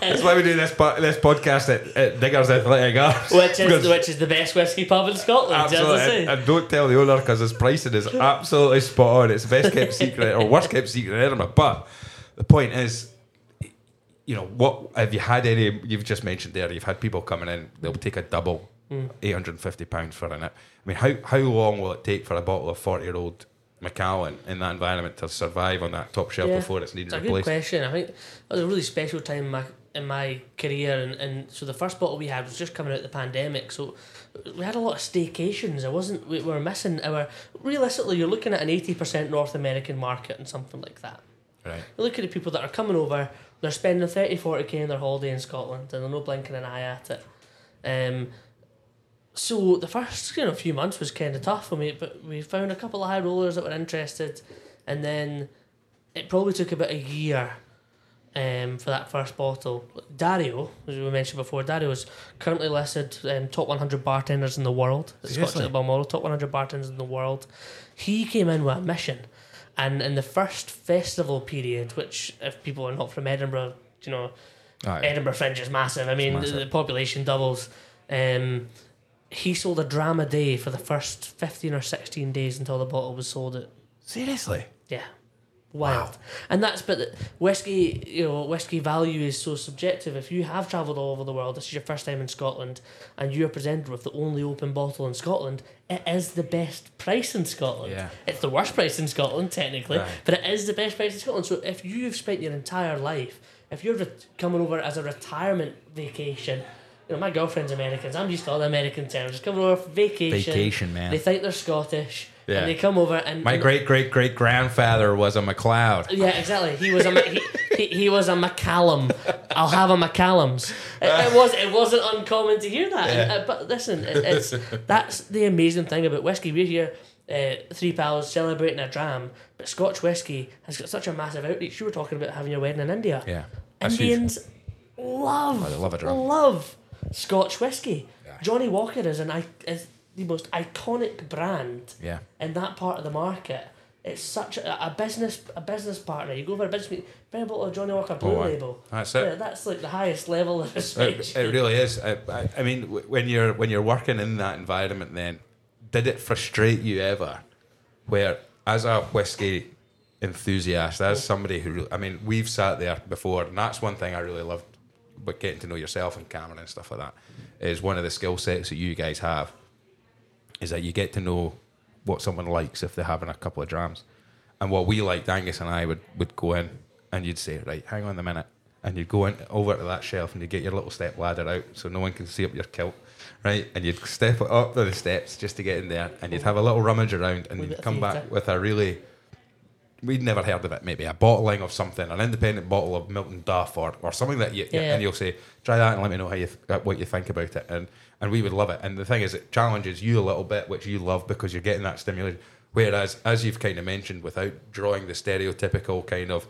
this is why we do this po- this podcast at, at Diggers Athletic Arms. Which is, which is the best whiskey pub in Scotland, Absolutely, and, and don't tell the owner because his pricing is absolutely spot on. It's the best kept secret or worst kept secret in Edinburgh. But the point is, you know, what have you had any? You've just mentioned there, you've had people coming in. They'll take a double, hmm. eight hundred and fifty pounds for an it. I mean, how how long will it take for a bottle of forty year old Macallan in that environment to survive on that top shelf Yeah. before it's needed It's a good question. I think it was a really special time in my in my career, and, and so the first bottle we had was just coming out of the pandemic, so we had a lot of staycations. I wasn't we were missing our realistically. You're looking at an eighty percent North American market and something like that. Right. You look at the people that are coming over. They're spending 30, 40 k in their holiday in Scotland, and they're no blinking an eye at it. Um, so the first you know few months was kind of tough for me, but we found a couple of high rollers that were interested, and then it probably took about a year um, for that first bottle. Dario, as we mentioned before, Dario is currently listed um, top 100 bartenders in the world. Seriously? at Balmoral, top 100 bartenders in the world. He came in with a mission, and in the first festival period, which if people are not from Edinburgh, you know. Edinburgh Fringe is massive. I mean, massive. The, the population doubles. Um, he sold a dram a day for the first 15 or 16 days until the bottle was sold at Seriously. yeah. Wild. And that's but whiskey, you know, whiskey value is so subjective. If you have travelled all over the world, this is your first time in Scotland, and you're presented with the only open bottle in Scotland, it is the best price in Scotland. Yeah. It's the worst price in Scotland, technically, Right. but it is the best price in Scotland. So if you've spent your entire life, if you're ret- coming over as a retirement vacation, you know, my girlfriend's American, I'm used to all the American terms, just coming over for vacation. Vacation, man. They think they're Scottish, Yeah. and they come over and My and- great great great grandfather was a McLeod. yeah, exactly. He was a he, he, he was a McCallum. I'll have a McCallum's. It, it was it wasn't uncommon to hear that. And, uh, but listen, it, it's that's the amazing thing about whiskey. We're here, uh, three pals celebrating a dram, but Scotch whiskey has got such a massive outreach. You were talking about having your wedding in India. Yeah. Huge. Indians love Oh, love a dram. love Scotch whiskey. Yeah. Johnnie Walker is an i- is the most iconic brand Yeah. in that part of the market. It's such a, a business a business partner. You go for a business meeting, bring a bottle of Johnnie Walker Blue Oh. Label. That's Yeah, it. that's like the highest level of It, respect. it really is. I, I, I mean, w- when you're when you're working in that environment, then did it frustrate you ever? Where, as a whiskey enthusiast, as mm. somebody who, I mean, we've sat there before, and that's one thing I really loved. But getting to know yourself and Cameron and stuff like that is one of the skill sets that you guys have. Is that you get to know what someone likes if they're having a couple of drams, and what we liked, Angus and I would would go in and you'd say, right, hang on a minute, and you'd go in over to that shelf and you get your little step ladder out so no one can see up your kilt, right, and you'd step up the steps just to get in there, and you'd have a little rummage around, and you'd come back with a really we'd never heard of it, maybe a bottling of something, an independent bottle of Miltonduff or, or something that you, Yeah. and you'll say, try that and let me know how you th- what you think about it, and and we would love it. And the thing is, it challenges you a little bit, which you love because you're getting that stimulation. Whereas, as you've kind of mentioned, without drawing the stereotypical kind of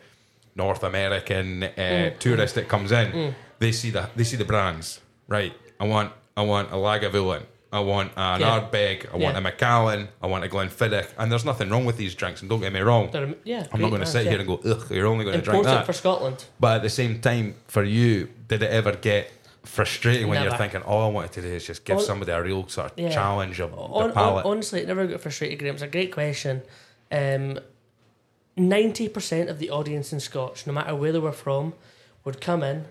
North American uh, Mm. tourist that comes in, they see the they see the brands. Right, I want I want a Lagavulin. I want an Yeah. Ardbeg, I want Yeah. a Macallan, I want a Glenfiddich, and there's nothing wrong with these drinks. And don't get me wrong, They're- yeah, I'm not going to sit here and go, ugh, you're only going to drink important that. for Scotland. But at the same time, for you, did it ever get frustrating when you're thinking, all I wanted to do is just give On- somebody a real sort of Yeah. challenge of On, the palate? honestly, it never got frustrated, Graeme. It's a great question. Um, 90% of the audience in Scotch, no matter where they were from, would come in.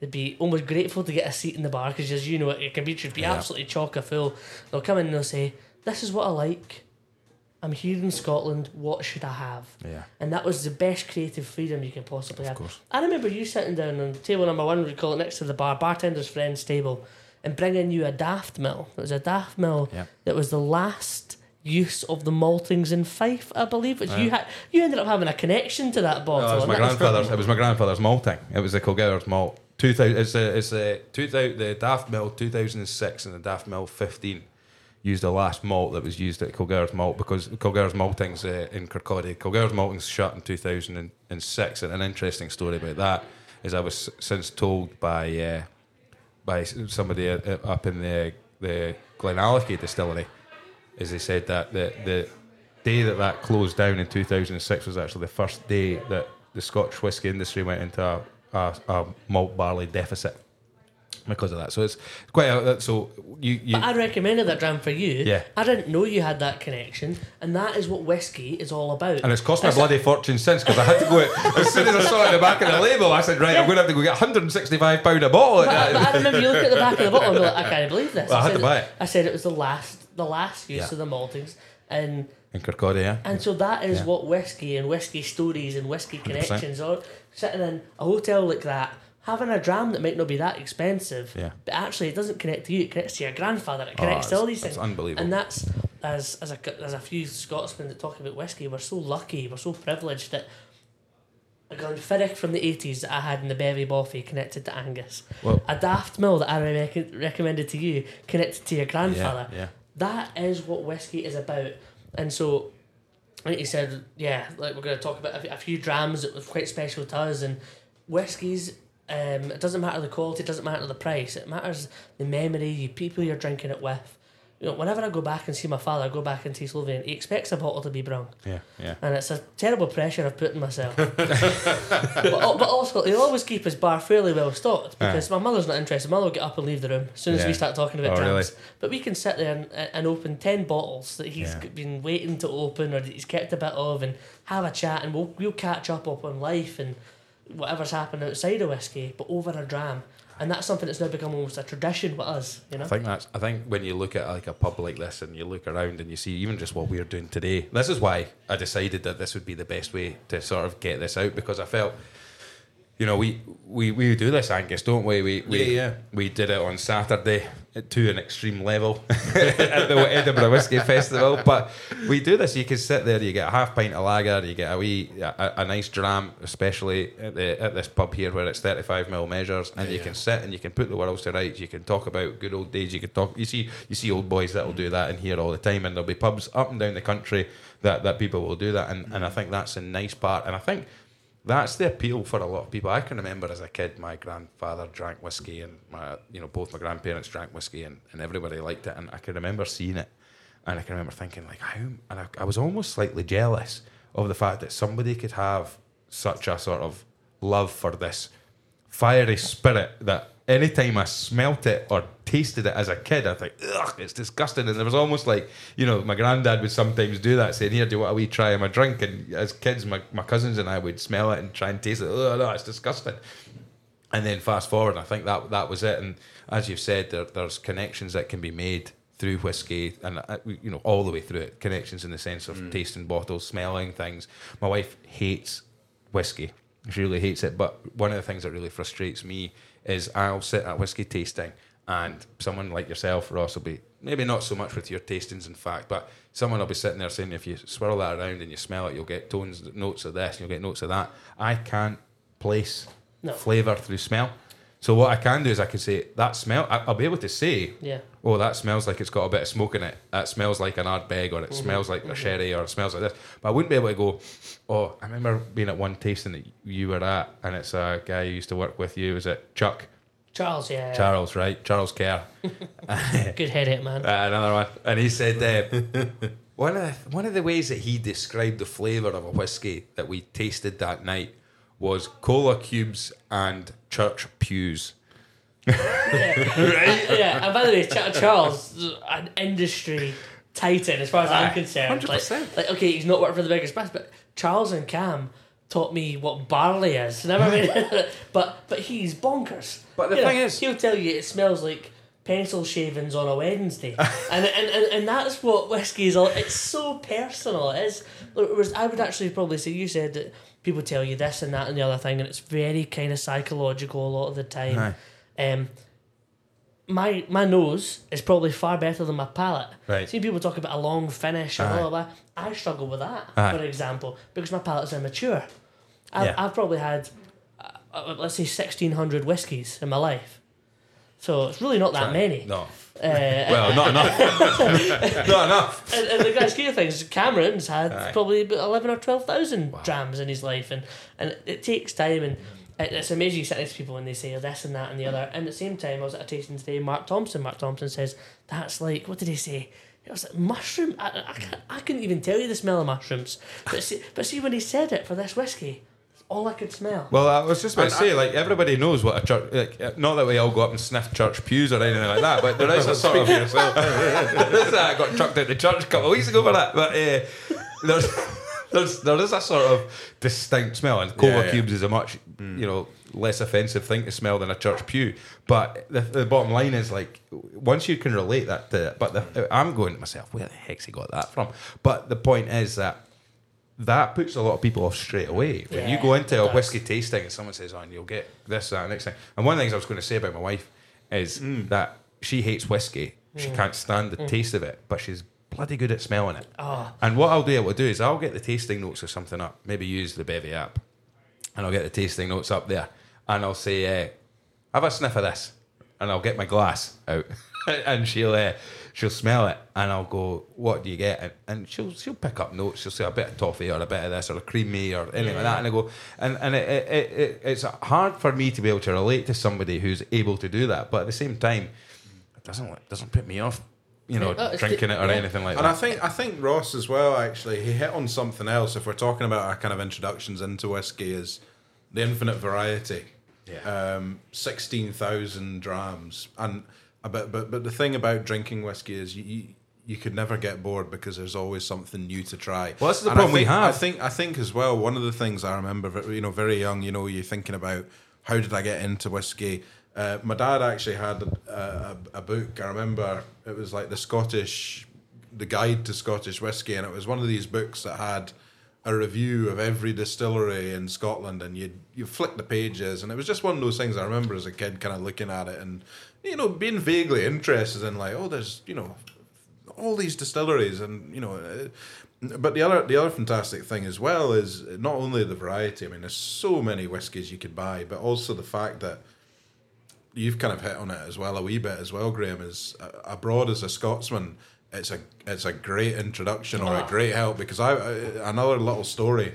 They'd be almost grateful to get a seat in the bar because, as you know, it can be, should be Yeah. absolutely chocker full. They'll come in and they'll say, This is what I like. I'm here in Scotland. What should I have? Yeah. And that was the best creative freedom you could possibly have. course. I remember you sitting down on table number one, we call it next to the bar, bartender's friend's table, and bringing you a daft mill. It was a daft mill Yeah. that was the last use of the maltings in Fife, I believe. Which you had, you ended up having a connection to that bottle. No, it was my grandfather's. It was my grandfather's malting. It was the Kilgour's malt. Two thousand. It's a. It's a two thousand. The Daft Mill two thousand and six and the Daft Mill fifteen used the last malt that was used at Kilgour's malt because Kilgour's malting's uh, in Kirkcaldy. Kilgour's malting's shut in two thousand and six. And an interesting story about that is I was since told by uh, by somebody uh, uh, up in the the Glenallachie distillery is they said that the the day that that closed down in 2006 was actually the first day that the Scotch whisky industry went into a, a, a malt barley deficit because of that. So it's quite a, uh, so you you But I recommended that dram for you. Yeah. I didn't know you had that connection, and that is what whiskey is all about. and it's cost me a bloody fortune since because I had to go as soon as I saw it at the back of the label. I said, right, I'm going to have to go get 165 pound a bottle. But, I- but I remember you look at the back of the bottle and be like, I can't believe this. Well, I had said to buy it. I said it was the last, the last use Yeah. of the maltings, and in Kirkcaldy, yeah. and so that is Yeah. what whiskey and whiskey stories and whiskey connections are. Sitting in a hotel like that, having a dram that might not be that expensive, Yeah. but actually it doesn't connect to you. It connects to your grandfather. It oh, connects to all these things. unbelievable. And that's as as a as a few Scotsmen that talk about whiskey, we're so lucky, we're so privileged that. A Glenfiddich from the 80s that I had in the Bevy Bothy connected to Angus. Well- a Daft Mill that I rec- recommended to you connected to your grandfather. yeah. That is what whiskey is about. And so, like you said, yeah, like we're going to talk about a, few- a few drams that were quite special to us. And whiskies, um, it doesn't matter the quality, it doesn't matter the price. It matters the memory, the people you're drinking it with. You know, whenever I go back and see my father, I go back and see Slovene, he expects a bottle to be brung. Yeah, yeah. And it's a terrible pressure I've put on myself. *laughs* but, but also, he'll always keep his bar fairly well stocked because my mother's not interested. My mother will get up and leave the room as soon as Yeah. we start talking about Oh, drams. really? But we can sit there and, and open 10 bottles that he's Yeah. been waiting to open or that he's kept a bit of and have a chat and we'll, we'll catch up up on life and whatever's happened outside of whiskey, but over a dram. And that's something that's now become almost a tradition with us, you know? I think that's. I think when you look at like a pub like this and you look around and you see even just what we're doing today. This is why I decided that this would be the best way to sort of get this out because I felt, you know, we we, we do this Angus, don't we? We we Yeah, yeah. we did it on Saturday to an extreme level *laughs* at the Edinburgh Whiskey Festival. But we do this. You can sit there, you get a half pint of lager, you get a wee a, a nice dram, especially at the at this pub here where it's thirty five mil measures, and you can sit and you can put the world to rights. You can talk about good old days. You can talk. You see you see old boys that'll do that in here all the time, and there'll be pubs up and down the country that that people will do that, and and I think that's a nice part, and I think. That's the appeal for a lot of people. I can remember as a kid, my grandfather drank whiskey, and my, you know, both my grandparents drank whiskey, and, and everybody liked it. And I can remember seeing it, and I can remember thinking like, how? And I, I was almost slightly jealous of the fact that somebody could have such a sort of love for this fiery spirit that anytime I smelt it or tasted it as a kid, I think, ugh, it's disgusting. And there was almost like, you know, my granddad would sometimes do that, saying, Here, do you want a wee try of my drink? And as kids, my, my cousins and I would smell it and try and taste it. Oh, no, it's disgusting. And then fast forward, I think that that was it. And as you've said, there, there's connections that can be made through whiskey and uh, you know all the way through it. Connections in the sense of tasting bottles, smelling things. My wife hates whiskey. She really hates it. But one of the things that really frustrates me is I'll sit at whiskey tasting and someone like yourself, Ross, will be maybe not so much with your tastings, in fact, but someone will be sitting there saying if you swirl that around and you smell it, you'll get tones, notes of this, and you'll get notes of that. I can't place No. flavour through smell. So what I can do is I can say that smell. I- I'll be able to say, Yeah. oh, that smells like it's got a bit of smoke in it. That smells like an Ardbeg, or it Mm-hmm. smells like a sherry, or it smells like this. But I wouldn't be able to go. Oh, I remember being at one tasting that you were at, and it's a guy who used to work with you. Was it Chuck Charles, yeah. Charles? Right, Charles Kerr. *laughs* Good headache, man. Uh, another one, and he said uh, *laughs* one of the, one of the ways that he described the flavour of a whiskey that we tasted that night was cola cubes and church pews. yeah. *laughs* yeah. And by the way, Ch- Charles, an industry titan as far as I'm concerned. Like, 100%. like, okay, he's not working for the biggest brands, but Charles and Cam taught me what barley is. *laughs* Never mind. *laughs* but but he's bonkers. But the You know, thing is- he'll tell you it smells like pencil shavings on a Wednesday, and, and, and and that's what whiskey is all. It's so personal. It is. It was, I would actually probably say you said that people tell you this and that and the other thing, and it's very kind of psychological a lot of the time. Um, my my nose is probably far better than my palate. Right. See people talk about a long finish and Aye. all of that. I struggle with that, Aye. for example, because my palate's immature. I've, Yeah. I've probably had, uh, uh, let's say, sixteen hundred whiskies in my life. So it's really not that many. No. Uh, Well, not enough. *laughs* not enough. and, and the grand scheme of things, Cameron's had probably about eleven or twelve thousand drams in his life, and and it takes time, and it, it's amazing you sit next to people when they say this and that and the other. And at the same time, I was at a tasting today. Mark Thompson, Mark Thompson says that's like what did he say? It was like mushroom. I, I, I couldn't even tell you the smell of mushrooms, but see, but see when he said it for this whiskey, all I could smell. Well, I was just about to say, like everybody knows what a church. Like, not that we all go up and sniff church pews or anything like that, but there is a sort of. *laughs* there is a- I got chucked out the church a couple of weeks ago for that, but uh, there's. *laughs* There's, there is a sort of distinct smell, and cola Yeah, yeah. cubes is a much you know less offensive thing to smell than a church pew. But the, the bottom line is like once you can relate that to, but the, I'm going to myself, where the heck's he got that from? But the point is that that puts a lot of people off straight away. When you go into a whiskey tasting and someone says, "Oh, and you'll get this, that, next thing." And one of the things I was going to say about my wife is that she hates whiskey. She can't stand the taste of it, but she's bloody good at smelling it. Oh. And what I'll do, able to do is I'll get the tasting notes or something up. Maybe use the Bevy app, and I'll get the tasting notes up there, and I'll say, uh, "Have a sniff of this," and I'll get my glass out, *laughs* and she'll uh, she'll smell it, and I'll go, "What do you get?" And, and she'll she'll pick up notes. She'll say a bit of toffee or a bit of this or a creamy or anything like that, and I go, and and it, it, it, it, it's hard for me to be able to relate to somebody who's able to do that, but at the same time, it doesn't it doesn't put me off, you know, Yeah, drinking the- it or yeah. anything like that. And I think I think Ross as well. Actually, he hit on something else. If we're talking about our kind of introductions into whiskey, is the infinite variety. Yeah. Um, sixteen thousand drams, and but but but the thing about drinking whiskey is you. you you could never get bored because there's always something new to try. Well, that's the And problem we think- have. I think I think as well. One of the things I remember, you know, very young. You know, you're thinking about how did I get into whiskey. Uh, my dad actually had a, a, a book. I remember it was like the Scottish, the guide to Scottish whiskey, and it was one of these books that had a review of every distillery in Scotland, and you you flick the pages, and it was just one of those things I remember as a kid, kind of looking at it and you know being vaguely interested in like, oh, there's you know all these distilleries and you know uh, but the other the other fantastic thing as well is not only the variety i mean there's so many whiskies you could buy but also the fact that you've kind of hit on it as well a wee bit as well graeme is uh, abroad as a scotsman it's a it's a great introduction or a great help because i, I another little story.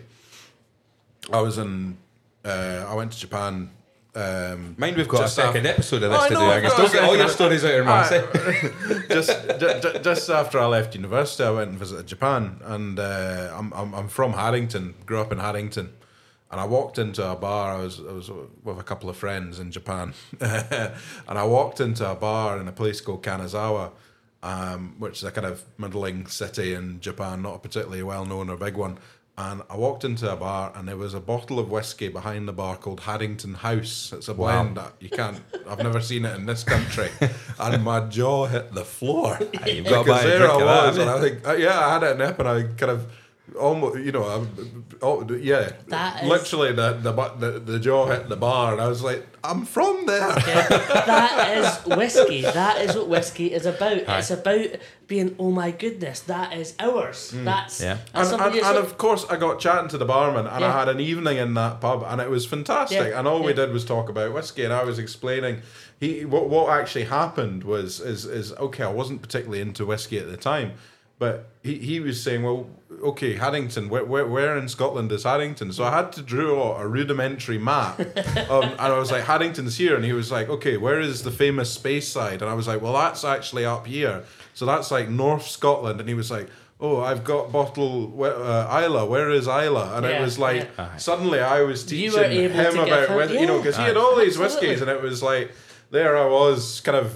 I was in uh, i went to japan um, Mind we've got just a second after- episode of Oh, this I to do. I I've guess don't get all your stories out in one. *laughs* just, ju- ju- just after I left university, I went and visited Japan, and uh, I'm, I'm I'm from Haddington, grew up in Haddington, and I walked into a bar. I was I was with a couple of friends in Japan, *laughs* and I walked into a bar in a place called Kanazawa, um, which is a kind of middling city in Japan, not a particularly well known or big one. And I walked into a bar, and there was a bottle of whiskey behind the bar called Haddington House. It's a blend that you can't. I've never seen it in this country, *laughs* and my jaw hit the floor. You've got to buy Because a there drink I of that, was, and I think, uh, yeah, I had it in nip, and I kind of almost, you know, I, oh, yeah, That is- literally the, the the the jaw hit the bar, and I was like, I'm from there. that is whiskey. That is what whiskey is about. It's about being, oh my goodness, that is ours. Hmm. That's Yeah. that's And, and, and of course, I got chatting to the barman, and I had an evening in that pub, and it was fantastic. Yeah, And all we did was talk about whiskey, and I was explaining he what what actually happened was is is okay. I wasn't particularly into whiskey at the time, but he, he was saying, well, okay, Haddington, where, where where in Scotland is Haddington? So I had to draw a rudimentary map, *laughs* um, and I was like, Haddington's here, and he was like, okay, where is the famous Speyside? And I was like, well, that's actually up here, so that's like North Scotland, and he was like. Oh, I've got bottle wh- uh, Islay. Where is Islay? And it was like yeah. suddenly I was teaching him about him- whether you know because he had all these whiskies and it was like there I was kind of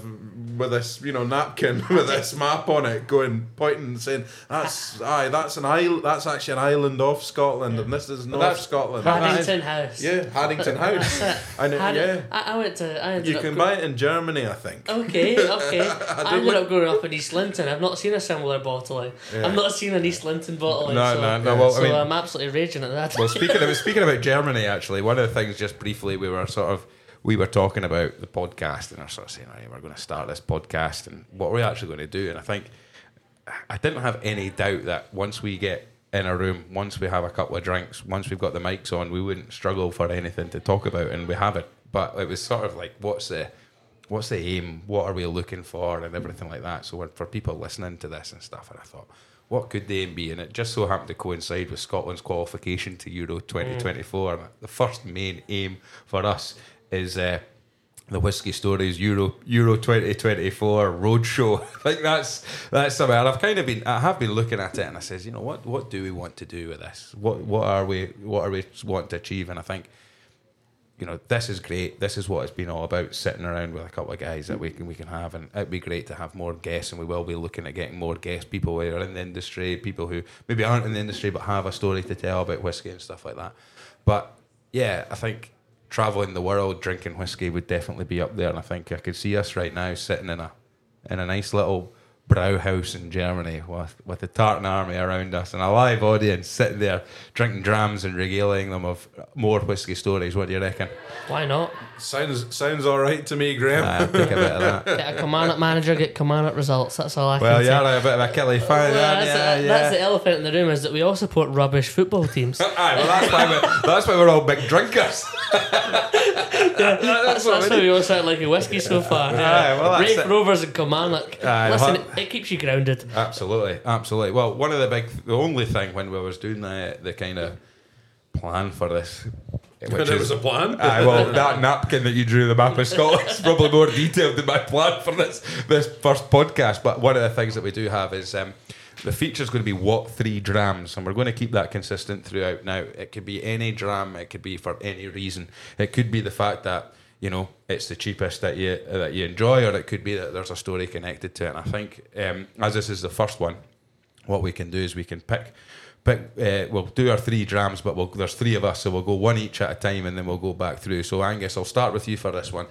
with this, you know, napkin *laughs* with this map on it, going pointing and saying, "That's *laughs* aye, that's an island. That's actually an island off Scotland, and this is North that's- Scotland." Haddington House. yeah, Haddington House. That's *laughs* it. I know, Had- yeah. I, I went to. I ended You up can go- buy it in Germany, I think. Okay, okay. I, ended up growing up in East Linton. I've not seen a similar bottling. I've not seen an East Linton bottling. No, so, no, no, well, I so mean- I'm absolutely raging at that. Well, speaking of speaking about Germany, actually, one of the things just briefly we were sort of we were talking about the podcast and I was sort of saying, "Right, we're going to start this podcast and what are we actually going to do?" And I think I didn't have any doubt that once we get in a room, once we have a couple of drinks, once we've got the mics on, we wouldn't struggle for anything to talk about, and we haven't. But it was sort of like, what's the what's the aim? What are we looking for, and everything like that. So for people listening to this and stuff, and I thought, what could the aim be? And it just so happened to coincide with Scotland's qualification to Euro 2024. Mm. And The first main aim for us is uh, the Whiskey Stories Euro Euro 2024 roadshow. *laughs* I think that's that's something. And I've kind of been I have been looking at it, and I says, you know, what what do we want to do with this? What what are we what are we wanting to achieve? And I think you know, this is great. This is what it's been all about. Sitting around with a couple of guys that we can we can have, and it'd be great to have more guests. And we will be looking at getting more guests, people who are in the industry, people who maybe aren't in the industry but have a story to tell about whiskey and stuff like that. But yeah, I think traveling the world drinking whiskey would definitely be up there. And I think I could see us right now sitting in a in a nice little brow house in Germany with with the Tartan army around us and a live audience sitting there drinking drams and regaling them of more whiskey stories. What do you reckon? Why not? Sounds sounds all right to me, Graeme. Uh, take a bit of that. *laughs* Get a command manager, get command results. That's all I Well, can say. you're a bit of a Killie fan. Well, that's, you? the, yeah. that's the elephant in the room is that we all support rubbish football teams. *laughs* Aye, well, that's why we're, that's why we're all big drinkers. *laughs* that's that's why we all sound like a whiskey so far. Aye, well, that's Raith it. Rovers and Kilmarnock. Aye, Listen, well- it keeps you grounded. Absolutely, absolutely. Well, one of the big, the only thing when we was doing the the kind of plan for this, But which it is was a plan. Aye, well, that napkin that you drew the map of Scotland is probably more detailed than my plan for this this first podcast. But one of the things that we do have is um, the feature is going to be what three drams, and we're going to keep that consistent throughout. Now, it could be any dram, it could be for any reason. It could be the fact that you know it's the cheapest that you that you enjoy, or it could be that there's a story connected to it. And I think um, as this is the first one, what we can do is we can pick pick uh, we'll do our three drams but we'll, there's three of us so we'll go one each at a time and then we'll go back through so Angus I'll start with you for this one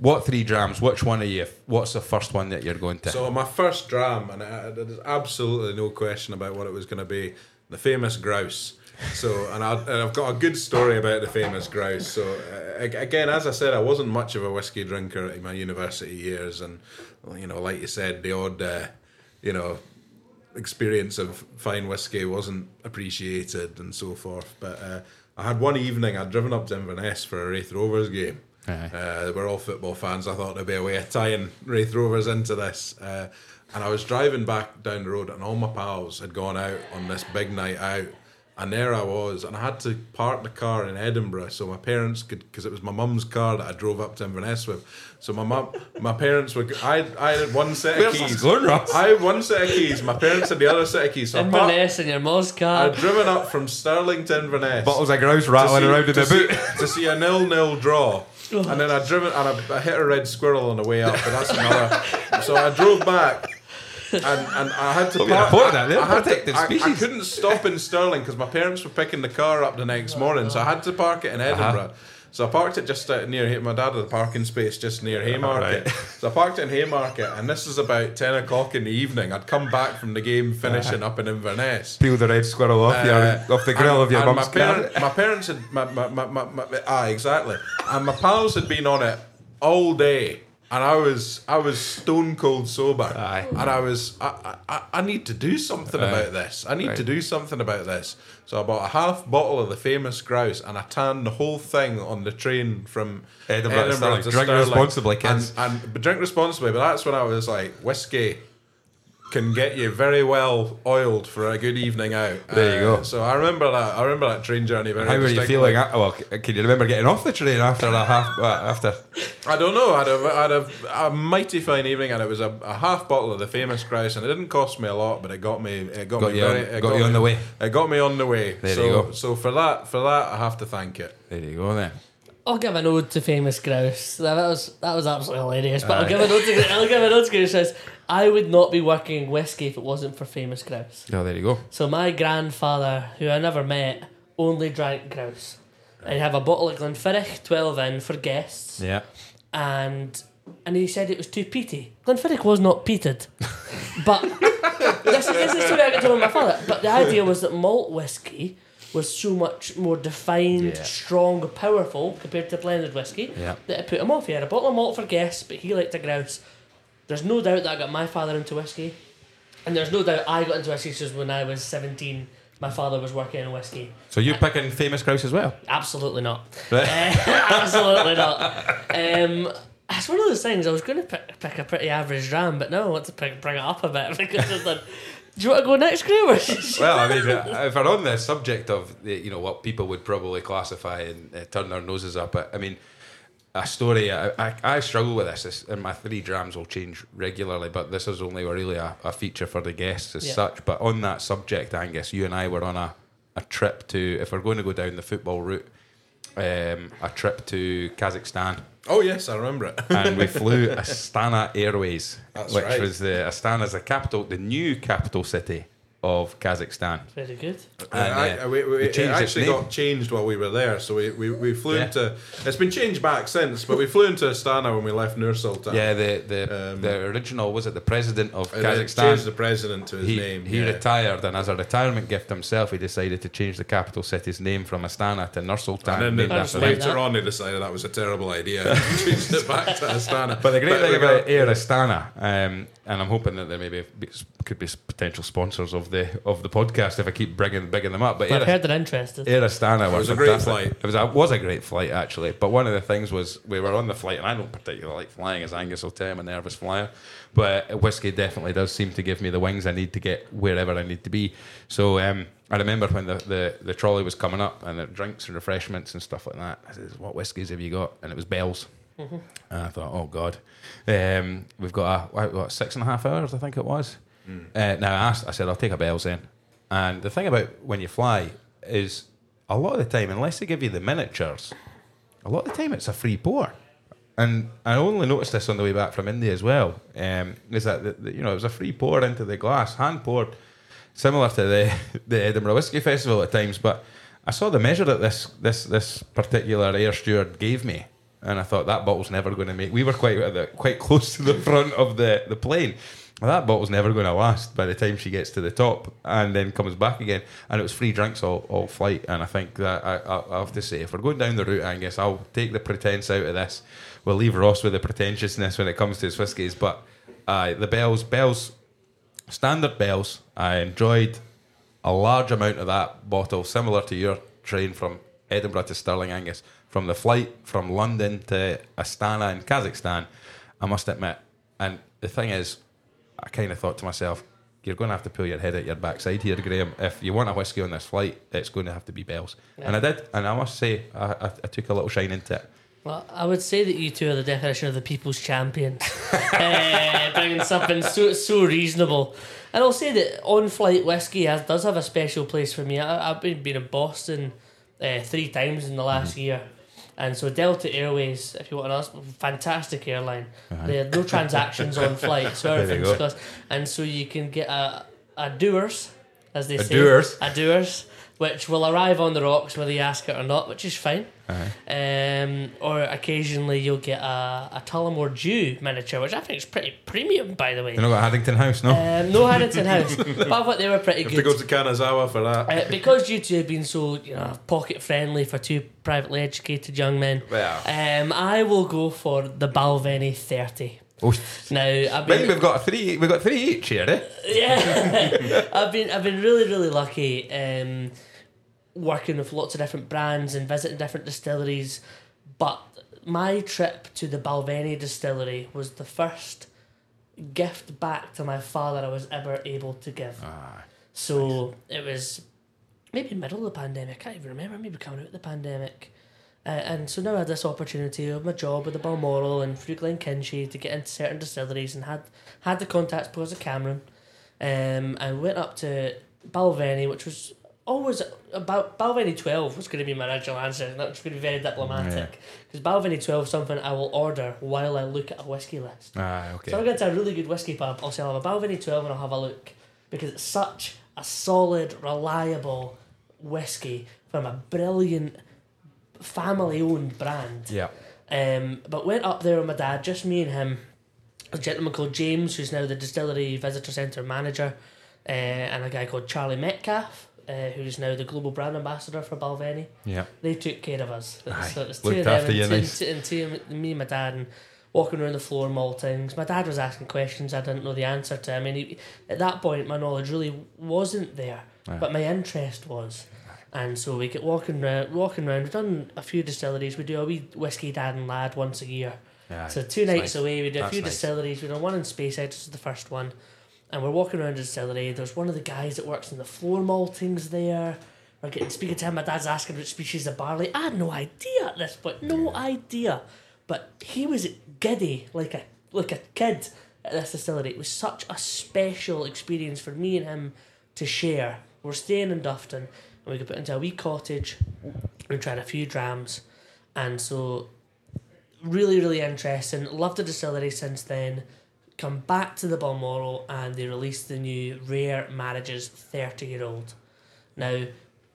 what three drams which one are you what's the first one that you're going to So my first dram, and there's absolutely no question about what it was going to be, the famous grouse. So, and, I, I've got a good story about the famous grouse. So, uh, again, as I said, I wasn't much of a whiskey drinker in my university years, and you know, like you said, the odd, uh, you know, experience of fine whiskey wasn't appreciated and so forth. But uh, I had one evening, I'd driven up to Inverness for a Raith Rovers game. Aye. Uh, we're all football fans. I thought there'd be a way of tying Raith Rovers into this. Uh, and I was driving back down the road, and all my pals had gone out on this big night out. And there I was, and I had to park the car in Edinburgh so my parents could, because it was my mum's car that I drove up to Inverness with. So my mum, my parents were. I, I had one set of Where's this keys. going, Ross? I had one set of keys. My parents had the other set of keys. So I parked, Inverness in your Moz car. I'd driven up from Stirling to Inverness bottles of grouse rattling see- around in the boot to see a nil-nil draw. And then I driven and I, I hit a red squirrel on the way up, but that's another. so I drove back, and, and I had to Well, park. reported that, I, had to, I, I couldn't stop in Stirling because my parents were picking the car up the next morning, so I had to park it in Uh-huh. So I parked it just out near my dad had a parking space just near Haymarket. Right. *laughs* So I parked it in Haymarket, and this is about ten o'clock in the evening. I'd come back from the game finishing Uh-huh. up in Inverness. peel the red squirrel off, Uh, your, off the grill and- of your mum's my, car parent, my parents had my, my, my, my, my, ah exactly, and my pals had been on it all day, and I was I was stone cold sober, Aye. and I was I, I, I need to do something Aye. about this. I need to do something about this. So I bought a half bottle of the famous grouse, and I tanned the whole thing on the train from Edinburgh to Stirling. Drink responsibly, kids. And, and but drink responsibly. But that's when I was like whiskey. Can get you very well oiled for a good evening out. There you Uh, go. So I remember that. I remember that train journey very well. how were you feeling at, well can you remember getting off the train after that half uh, after I don't know. I had, a, I had a, a mighty fine evening, and it was a, a half bottle of the famous grouse, and it didn't cost me a lot, but it got me. It got, Got me you on- it got you on me- the way. It got me on the way. There so, you go. So for that, for that, I have to thank it. there you go then I'll give an ode to famous grouse. That was that was absolutely hilarious. But I'll give an ode to I'll give an ode to grouse. I would not be working in whiskey if it wasn't for famous grouse. Oh, there you go. So my grandfather, who I never met, only drank grouse. I'd have a bottle of Glenfiddich, twelve in for guests, Yeah. and and he said it was too peaty. Glenfiddich was not peated, but *laughs* this, this is the story I got told by my father. But the idea was that malt whiskey was so much more defined, Yeah. strong, powerful compared to blended whiskey Yeah. that it put him off. He had a bottle of malt for guests, but he liked a grouse. There's no doubt that I got my father into whiskey, and there's no doubt I got into whiskey because when I was 17, my father was working in whiskey. So you're picking famous grouse as well? Absolutely not. *laughs* Right. Uh, absolutely not. Um, it's one of those things. I was going to pick, pick a pretty average ram, but no, I want to pick, bring it up a bit *laughs* because it's like, do you want to go next, Graeme? *laughs* well, I mean, if we're on the subject of the, you know what people would probably classify and uh, turn their noses up at, I mean, a story. I, I, I struggle with this, this, and my three drams will change regularly. But this is only really a, a feature for the guests as Yeah. such. But on that subject, Angus, you and I were on a, a trip to, if we're going to go down the football route, um, a trip to Kazakhstan. Oh yes, I remember it. and we *laughs* flew Astana Airways, That's which right. was the Astana Astana's the capital, the new capital city of Kazakhstan. Very good. And, uh, I- we, we, it changed its actually name. got changed while we were there, so we, we, we flew Yeah. into. It's been changed back since, but we flew into Astana when we left Nur Sultan. Yeah, the the, Um, the original was it the president of And they changed Kazakhstan. the president to his He, name. he yeah. retired, and as a retirement gift himself, he decided to change the capital city's name from Astana to Nur Sultan. And then after later that. on, he decided that was a terrible idea. *laughs* and changed it back to Astana. But the great thing about got- Air Astana, um, and I'm hoping that there may be, could be potential sponsors of the of the podcast if I keep bringing bigging them up. But Air I've heard they're interested. Air Astana was was, a great fantastic. flight. It was a, was a great flight actually. But one of the things was we were on the flight, and I don't particularly like flying, as Angus will tell you, I'm a nervous flyer. But whiskey definitely does seem to give me the wings I need to get wherever I need to be. So um, I remember when the, the, the trolley was coming up and the drinks and refreshments and stuff like that. I said, "What whiskies have you got?" And it was Bell's. And I thought, "Oh God, um, we've got a what, what, six and a half hours, I think it was." Uh, now I asked, I said, "I'll take a Bell's then." And the thing about when you fly is a lot of the time, unless they give you the miniatures, a lot of the time it's a free pour. And I only noticed this on the way back from India as well. Um, is that the, the- you know it was a free pour into the glass, hand poured, similar to the *laughs* the Edinburgh Whiskey Festival at times. But I saw the measure that this this this particular air steward gave me, and I thought that bottle's never going to make. We were quite the, quite *laughs* close to the front of the the plane. That bottle's never going to last by the time she gets to the top and then comes back again. And it was free drinks all, all flight. And I think that I, I, I have to say, if we're going down the route, Angus, I'll take the pretense out of this. We'll leave Ross with the pretentiousness when it comes to his whiskies. But uh, the bells, bells, standard bells, I enjoyed a large amount of that bottle, similar to your train from Edinburgh to Stirling, Angus. From the flight from London to Astana in Kazakhstan, I must admit. And the thing is, I kind of thought to myself, you're going to have to pull your head out your backside here, Graeme. If you want a whiskey on this flight, it's going to have to be Bell's. And I did, and I must say, I, I, I took a little shine into it. Well, I would say that you two are the definition of the people's champions, uh, *laughs* bringing something so so reasonable. And I'll say that on-flight whiskey has, does have a special place for me. I, I've been, been in Boston uh, three times in the last year, and so Delta Airways, if you want to ask, fantastic airline. Uh-huh. They have no transactions on *laughs* flight, so everything's cost. And so you can get a a doers, as they A say, Dewar's. a doers, which will arrive on the rocks whether you ask it or not, which is fine. Uh-huh. Um, or occasionally you'll get a, a Tullamore Dew miniature, which I think is pretty premium, by the way. You know got Haddington House, no? Um, no Haddington House, *laughs* but I thought they were pretty Have to good. go to Kanazawa for that. Uh, because you two have been so you know pocket friendly for two privately educated young men, Well. um, I will go for the Balvenie thirty. Oh, Now I've been we've got three. We've got three each here, eh? yeah, *laughs* I've been I've been really really lucky um, working with lots of different brands and visiting different distilleries, but my trip to the Balvenie distillery was the first gift back to my father I was ever able to give. So it was maybe middle of the pandemic. I can't even remember. Maybe coming out of the pandemic. Uh, and so now I had this opportunity of my job with the Balmoral and through Glenkinchie to get into certain distilleries and had had the contacts because of Cameron. Um, I went up to Balvenie, which was always about Balvenie twelve was going to be my original answer, and that was going to be very diplomatic because Balvenie twelve is something I will order while I look at a whiskey list. Ah, okay. So I'll get to a really good whiskey pub. I'll say I'll have a Balvenie 12 and I'll have a look because it's such a solid, reliable whiskey from a brilliant family owned brand. yeah. Um, but went up there with my dad, just me and him, a gentleman called James, who's now the distillery visitor centre manager, uh, and a guy called Charlie Metcalfe, uh, who's now the global brand ambassador for Balvenie Yeah. they took care of us. Aye, So it was looked of them and, you two, nice. and, two, and two, me and my dad and walking around the floor maltings. My dad was asking questions I didn't know the answer to. I mean, he, at that point, my knowledge really wasn't there, Aye. but my interest was. And so we get walking around, walking around. We've done a few distilleries. We do a wee whiskey dad and lad once a year. Yeah. So two nights nice. away, we did a few nice. distilleries. We done one in Speyside, this is the first one. And we're walking around the distillery. There's one of the guys that works in the floor maltings there. We're getting speaking to him. My dad's asking which species of barley. I had no idea at this point, no idea. But he was giddy like a like a kid at this distillery. It was such a special experience for me and him to share. We're staying in Dufftown, and we got put into a wee cottage. We tried a few drams, and so really, really interesting. Loved the distillery since then. Come back to the Balmoral and they released the new Rare Marriages 30 year old. Now,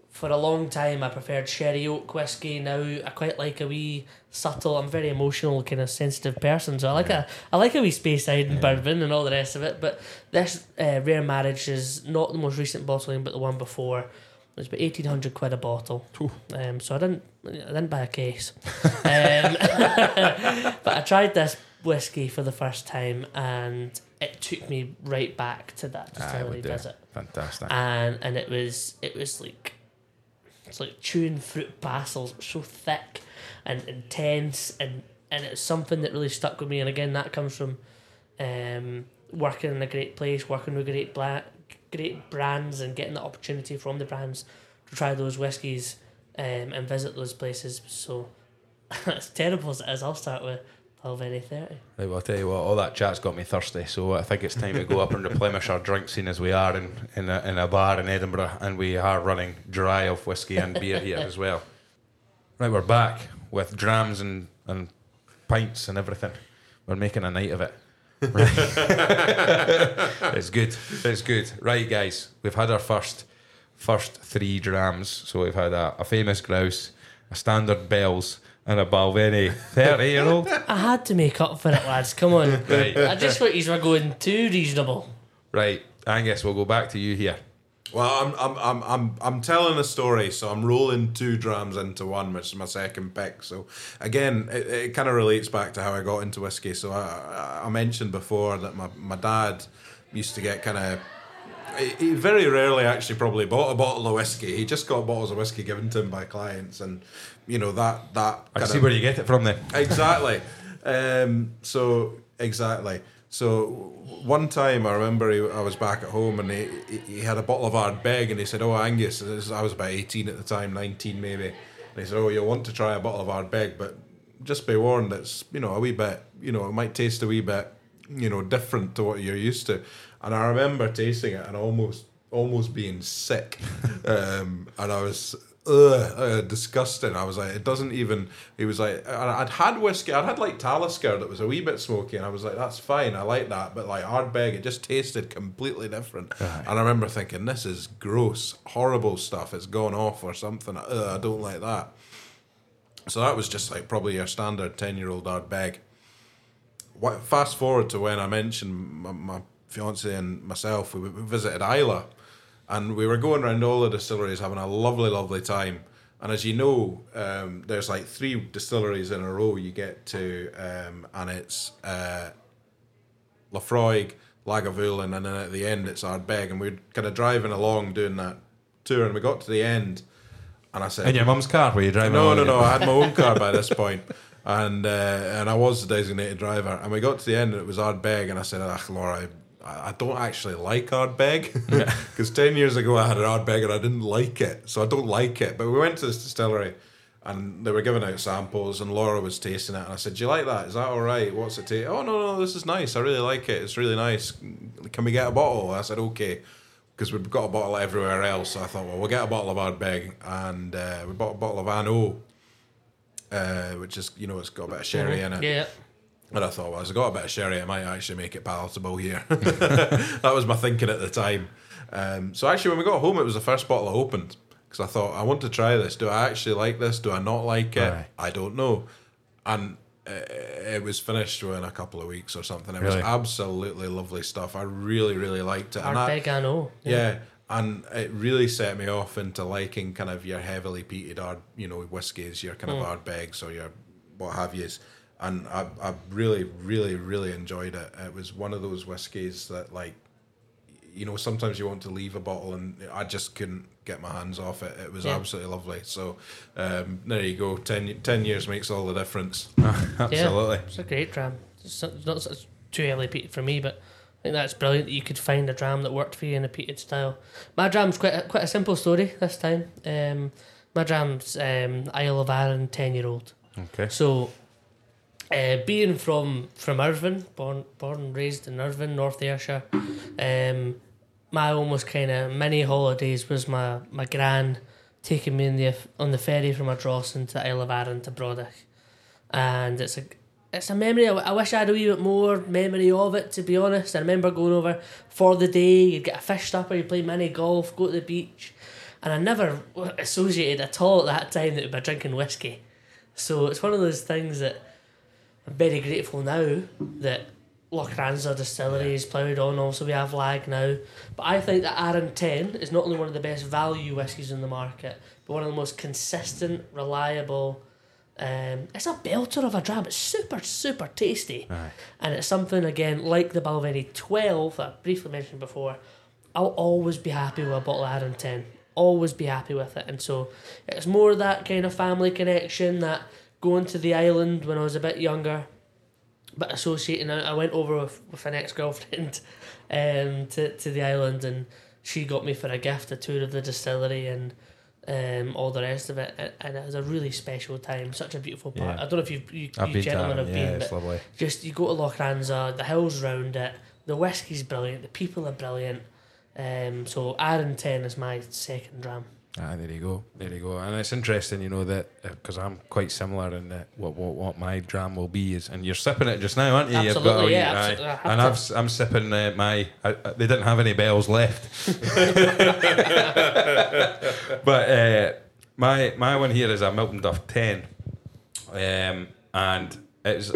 for a long time, I preferred sherry oak whiskey. Now, I quite like a wee subtle. I'm very emotional, kind of sensitive person, so I like a I like a wee Speyside and bourbon and all the rest of it. But this uh, Rare Marriage is not the most recent bottling, but the one before. It was about eighteen hundred quid a bottle. Um, so I didn't I didn't buy a case. um, *laughs* but I tried this whiskey for the first time, and it took me right back to that Aye, distillery visit Fantastic. and and it was it was like it's like chewing fruit bassels so thick and intense and and it's something that really stuck with me and again that comes from um working in a great place working with great bla- great brands and getting the opportunity from the brands to try those whiskies um, and visit those places so *laughs* as terrible as it is I'll start with Balvenie 30 Right, well, I'll tell you what, all that chat's got me thirsty, so I think it's time to go up and replenish our drink scene as we are in, in, a, in a bar in Edinburgh, and we are running dry of whiskey and beer here as well. Right, we're back with drams and, and pints and everything. We're making a night of it. Right. *laughs* it's good. It's good. Right, guys, we've had our first first three drams. So we've had a, a famous grouse, a standard bells, and a Balvenie 30 year old. I had to make up for it lads come on Right. I just thought you were going too reasonable Right, Angus, we'll go back to you here. Well, I'm, I'm, I'm, I'm, I'm telling a story, so I'm rolling two drams into one, which is my second pick. So, again, it, it kind of relates back to how I got into whiskey. So, I, I mentioned before that my, my dad used to get kind of. He very rarely actually probably bought a bottle of whiskey. He just got bottles of whiskey given to him by clients, and you know that that. I see of- where you get it from then. exactly. *laughs* Um, so exactly. So one time I remember he, I was back at home and he, he, had a bottle of Ardbeg and he said, "Oh Angus," I was about eighteen at the time, nineteen maybe. And he said, "Oh, you'll want to try a bottle of Ardbeg, but just be warned, it's you know a wee bit, you know, it might taste a wee bit, you know, different to what you're used to." And I remember tasting it and almost almost being sick, *laughs* um, and I was ugh, uh, disgusting. I was like, it doesn't even. He was like, I'd had whiskey, I'd had like Talisker that was a wee bit smoky, and I was like, that's fine, I like that. But like Ardbeg, it just tasted completely different. And I remember thinking, this is gross, horrible stuff. It's gone off or something. Ugh, I don't like that. So that was just like probably your standard ten year old Ardbeg. What, fast forward to when I mentioned my, my fiance and myself, we, we visited Islay, and we were going around all the distilleries, having a lovely, lovely time. And as you know, um, there's like three distilleries in a row you get to, um, and it's uh, Laphroaig, Lagavulin, and then at the end it's Ardbeg. And we we're kind of driving along doing that tour, and we got to the end, and I said, In your mum's car Were you driving no, no, no. I had my own *laughs* car by this point, and uh, and I was the designated driver. And we got to the end, and it was Ardbeg, and I said, "Ach, Laura, I, don't actually like Ardbeg because *laughs* ten years ago I had an Ardbeg and I didn't like it, so I don't like it." But we went to this distillery, and they were giving out samples, and Laura was tasting it, and I said, "Do you like that? Is that all right? What's it taste? Oh no, no, this is nice. I really like it. It's really nice. Can we get a bottle?" I said, "Okay." because we've got a bottle everywhere else. So I thought, well, we'll get a bottle of Ardbeg, and uh, we bought a bottle of An Oa, uh, which is you know it's got a bit of sherry in it. Yeah. And I thought, well, as I got a bit of sherry, I might actually make it palatable here. *laughs* that was my thinking at the time. Um, so actually, when we got home, it was the first bottle I opened because I thought I want to try this. Do I actually like this? Do I not like it? Aye. I don't know. And uh, it was finished within a couple of weeks or something. It was absolutely lovely stuff. I really, really liked it. And that- Ardbeg, I know. yeah, and it really set me off into liking kind of your heavily peated ard, you know, whiskies, your kind of Ardbegs or your what have yous. And I, I really, really, really enjoyed it. It was one of those whiskies that, like, you know, sometimes you want to leave a bottle, and I just couldn't get my hands off it. It was Yeah. absolutely lovely. So um, there you go. 10, 10 years makes all the difference. *laughs* Absolutely. It's a great dram. It's not, it's too heavily peated for me, but I think that's brilliant that you could find a dram that worked for you in a peated style. My dram's quite a, quite a simple story this time. Um, my dram's um, Isle of Arran 10 year old. Okay. So, uh, being from from Irvine, born born and raised in Irvine, North Ayrshire, um, my almost kind of mini holidays was my my gran taking me in the on the ferry from Ardrossan to Isle of Arran to Brodick, and it's a it's a memory. I, I wish I had a wee bit more memory of it. To be honest, I remember going over for the day. You'd get a fish supper, you play mini golf, go to the beach, and I never associated at all at that time that we'd be drinking whiskey. So it's one of those things that very grateful now that Lochranza distillery is ploughed on. Also, we have Lagg now. But I think that Arran 10 is not only one of the best value whiskies in the market, but one of the most consistent, reliable. Um, it's a belter of a dram. It's super, super tasty. Aye. And it's something, again, like the Balvenie 12 that I briefly mentioned before. I'll always be happy with a bottle of Arran 10. Always be happy with it. And so it's more that kind of family connection that going to the island when I was a bit younger, but associating, I went over with, with an ex girlfriend *laughs* um, to, to the island and she got me for a gift a tour of the distillery and um, all the rest of it. And, it was a really special time, such a beautiful part. Yeah. I don't know if you, you, I've you been gentlemen Arran, have yeah, been, but lovely. just you go to Lochranza, the hills round it, the whiskey's brilliant, the people are brilliant. Um, so Arran Ten is my second dram. Ah, there you go, there you go, and it's interesting, you know that because I'm quite similar in that what, what what my dram will be is, and you're sipping it just now, aren't you? Absolutely, wee- yeah, aye. absolutely. And. I've, I'm sipping uh, my. I, I- they didn't have any bells left, *laughs* but uh, my my one here is a Miltonduff ten, um, and it's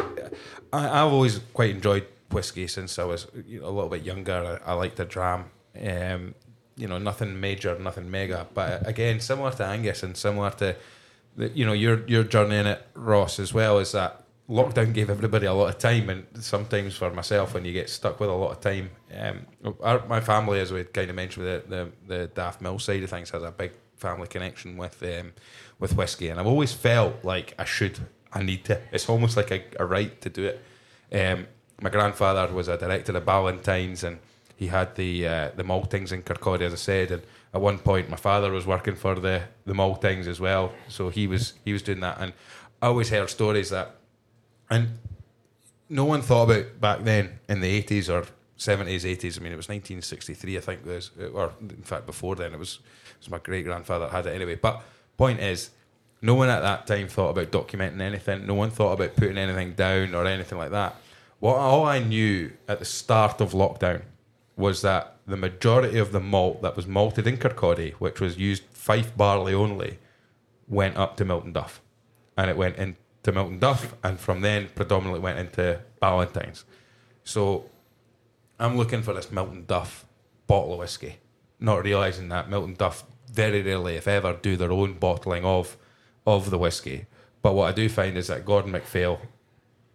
I, I've always quite enjoyed whiskey since I was you know, a little bit younger. I, I liked the dram. Um, you know, nothing major, nothing mega, but again, similar to Angus and similar to the, you know your your journey in it, Ross, as well is that lockdown gave everybody a lot of time, and sometimes for myself, when you get stuck with a lot of time, um, our, my family, as we kind of mentioned, with the, the the Daftmill side of things, has a big family connection with um, with whiskey, and I've always felt like I should, I need to. It's almost like a, a right to do it. Um, my grandfather was a director of Ballantines, and he had the uh, the maltings in Kirkcaldy, as I said, and at one point my father was working for the the maltings as well, so he was he was doing that, and I always heard stories that, and no one thought about back then in the eighties or seventies, eighties. I mean, it was nineteen sixty three, I think, it was, or in fact before then, it was it was my great grandfather had it anyway. But point is, no one at that time thought about documenting anything. No one thought about putting anything down or anything like that. What all I knew at the start of lockdown was that the majority of the malt that was malted in Kirkcaldy, which was used Fife barley only, went up to Miltonduff, and it went into Miltonduff, and from then predominantly went into Ballantines. So I'm looking for this Miltonduff bottle of whiskey, not realizing that Miltonduff very rarely, if ever, do their own bottling of of the whiskey. But what I do find is that Gordon MacPhail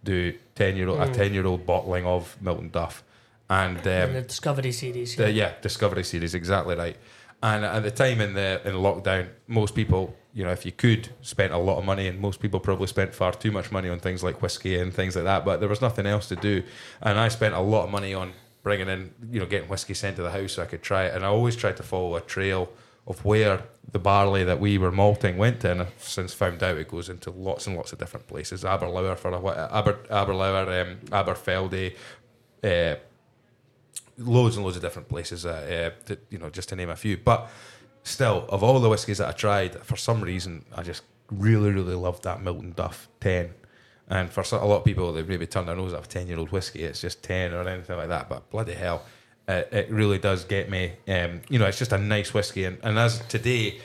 do ten year old a mm. ten year old bottling of Miltonduff, and um, in the Discovery series. the, yeah, Discovery series, exactly right. And at the time in the in lockdown, most people, you know, if you could, spent a lot of money, and most people probably spent far too much money on things like whiskey and things like that. But there was nothing else to do, and I spent a lot of money on bringing in, you know, getting whiskey sent to the house so I could try it. And I always tried to follow a trail of where the barley that we were malting went to, and I've since found out it goes into lots and lots of different places. Aberlour for a while, Aber, Aberlour, um, Aberfeldy. Uh, loads and loads of different places. Uh, uh, to, you know, just to name a few. But still, of all the whiskies that I tried, for some reason, I just really, really loved that Miltonduff ten. And for a lot of people, they maybe turn their nose at ten year old whiskey. It's just ten or anything like that. But bloody hell, it, it really does get me. Um, you know, it's just a nice whiskey. And, and as today,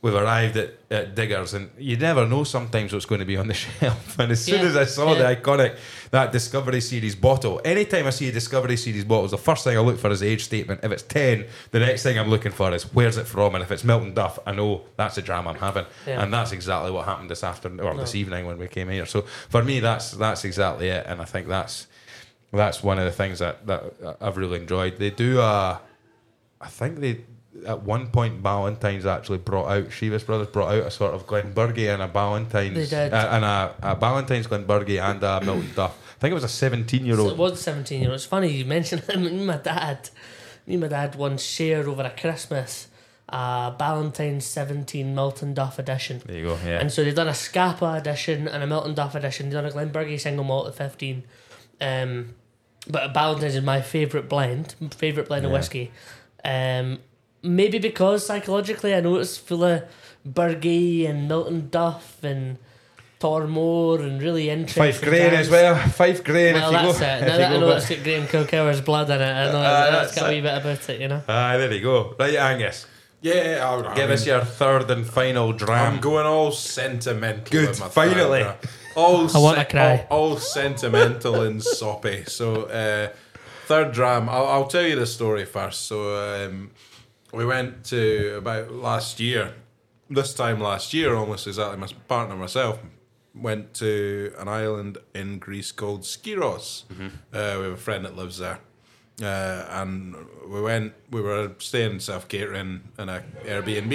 we've arrived at, at Diggers, and you never know sometimes what's going to be on the *laughs* shelf. And as soon Yeah, as I saw yeah. the iconic that Discovery Series bottle, anytime I see a Discovery Series bottle, the first thing I look for is the age statement. If it's ten, the next thing I'm looking for is where's it from, and if it's Miltonduff, I know that's the dram I'm having, Yeah. and that's exactly what happened this afternoon or this evening when we came here. So for me, that's that's exactly it, and I think that's that's one of the things that, that I've really enjoyed. They do a, I think they at one point Ballantine's actually brought out Chivas Brothers brought out a sort of Glenburgie and a Ballantine's uh, and a, a Ballantine's Glenburgie and a Milton *coughs* Duff. I think it was a seventeen year old. it was 17 year old. It's funny you mentioned him. *laughs* Me and my dad, me and my dad once shared over a Christmas a Ballantine's 17 Miltonduff edition. There you go. Yeah. And so they've done a Scapa edition and a Miltonduff edition. They've done a Glenburgie single malt at 15. Um, but a Ballantine's is my favourite blend, favourite blend of Yeah. whiskey. Um, maybe because psychologically I know it's full of Burgie and Miltonduff and Tormore and really interesting. Five grain as well. Five grain. Well, if you that's go, it. if Now you that I go know back- it's got Graeme Kilgour's blood in it, I know Ah, that's, that's got a wee bit about it, you know. Aye, there you go. Right, Angus. Yeah, I, I Give us mean, your third and final dram. I'm going all sentimental. Good, with my finally. third, uh, All I wanna cry. All, all sentimental and soppy. So, uh, third dram. I'll, I'll tell you the story first. So, um, we went to about last year. This time last year, almost exactly. My partner and myself went to an island in Greece called Skiros. Uh, we have a friend that lives there. Uh, and we went. We were staying self catering in a Airbnb.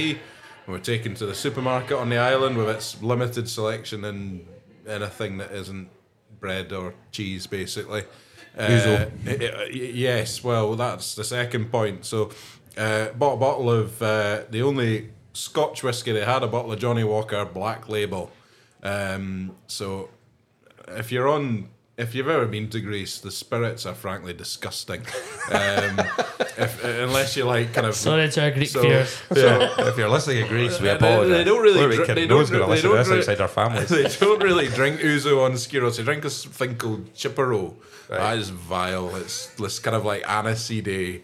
We were taken to the supermarket on the island with its limited selection and anything that isn't bread or cheese, basically. Uh, Ouzo. i- i- yes, well, that's the second point. So, uh, bought a bottle of uh, the only Scotch whiskey they had, a bottle of Johnnie Walker Black Label. Um, so, if you're on, if you've ever been to Greece, the spirits are frankly disgusting. Um, *laughs* if, unless you like kind of Sorry to our Greek So- viewers. Yeah, *laughs* if you're listening to Greece, we apologise. they don't really Where we dr- can- they no one's don't going to re- listen to this outside our families. *laughs* they don't really drink ouzo on Skiros. They drink this thing called Tsipouro. That is vile. It's this kind of like aniseed.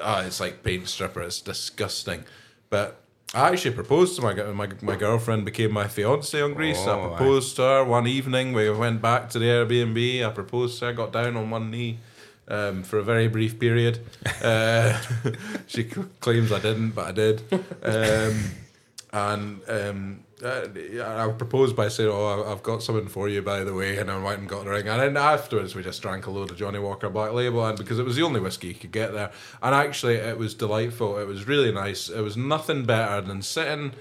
Uh, it's like paint stripper. It's disgusting. But I actually proposed to my my my girlfriend became my fiance on Greece. Oh, I proposed to her one evening. We went back to the Airbnb. I proposed to her. Got down on one knee. Um, for a very brief period, *laughs* uh, *laughs* she c- claims I didn't, but I did. Um, and um, uh, I proposed by saying, "Oh, I've got something for you, by the way," and I went and got the ring. And then afterwards, we just drank a load of Johnnie Walker Black Label, and because it was the only whiskey you could get there, and actually, it was delightful. It was really nice. It was nothing better than sitting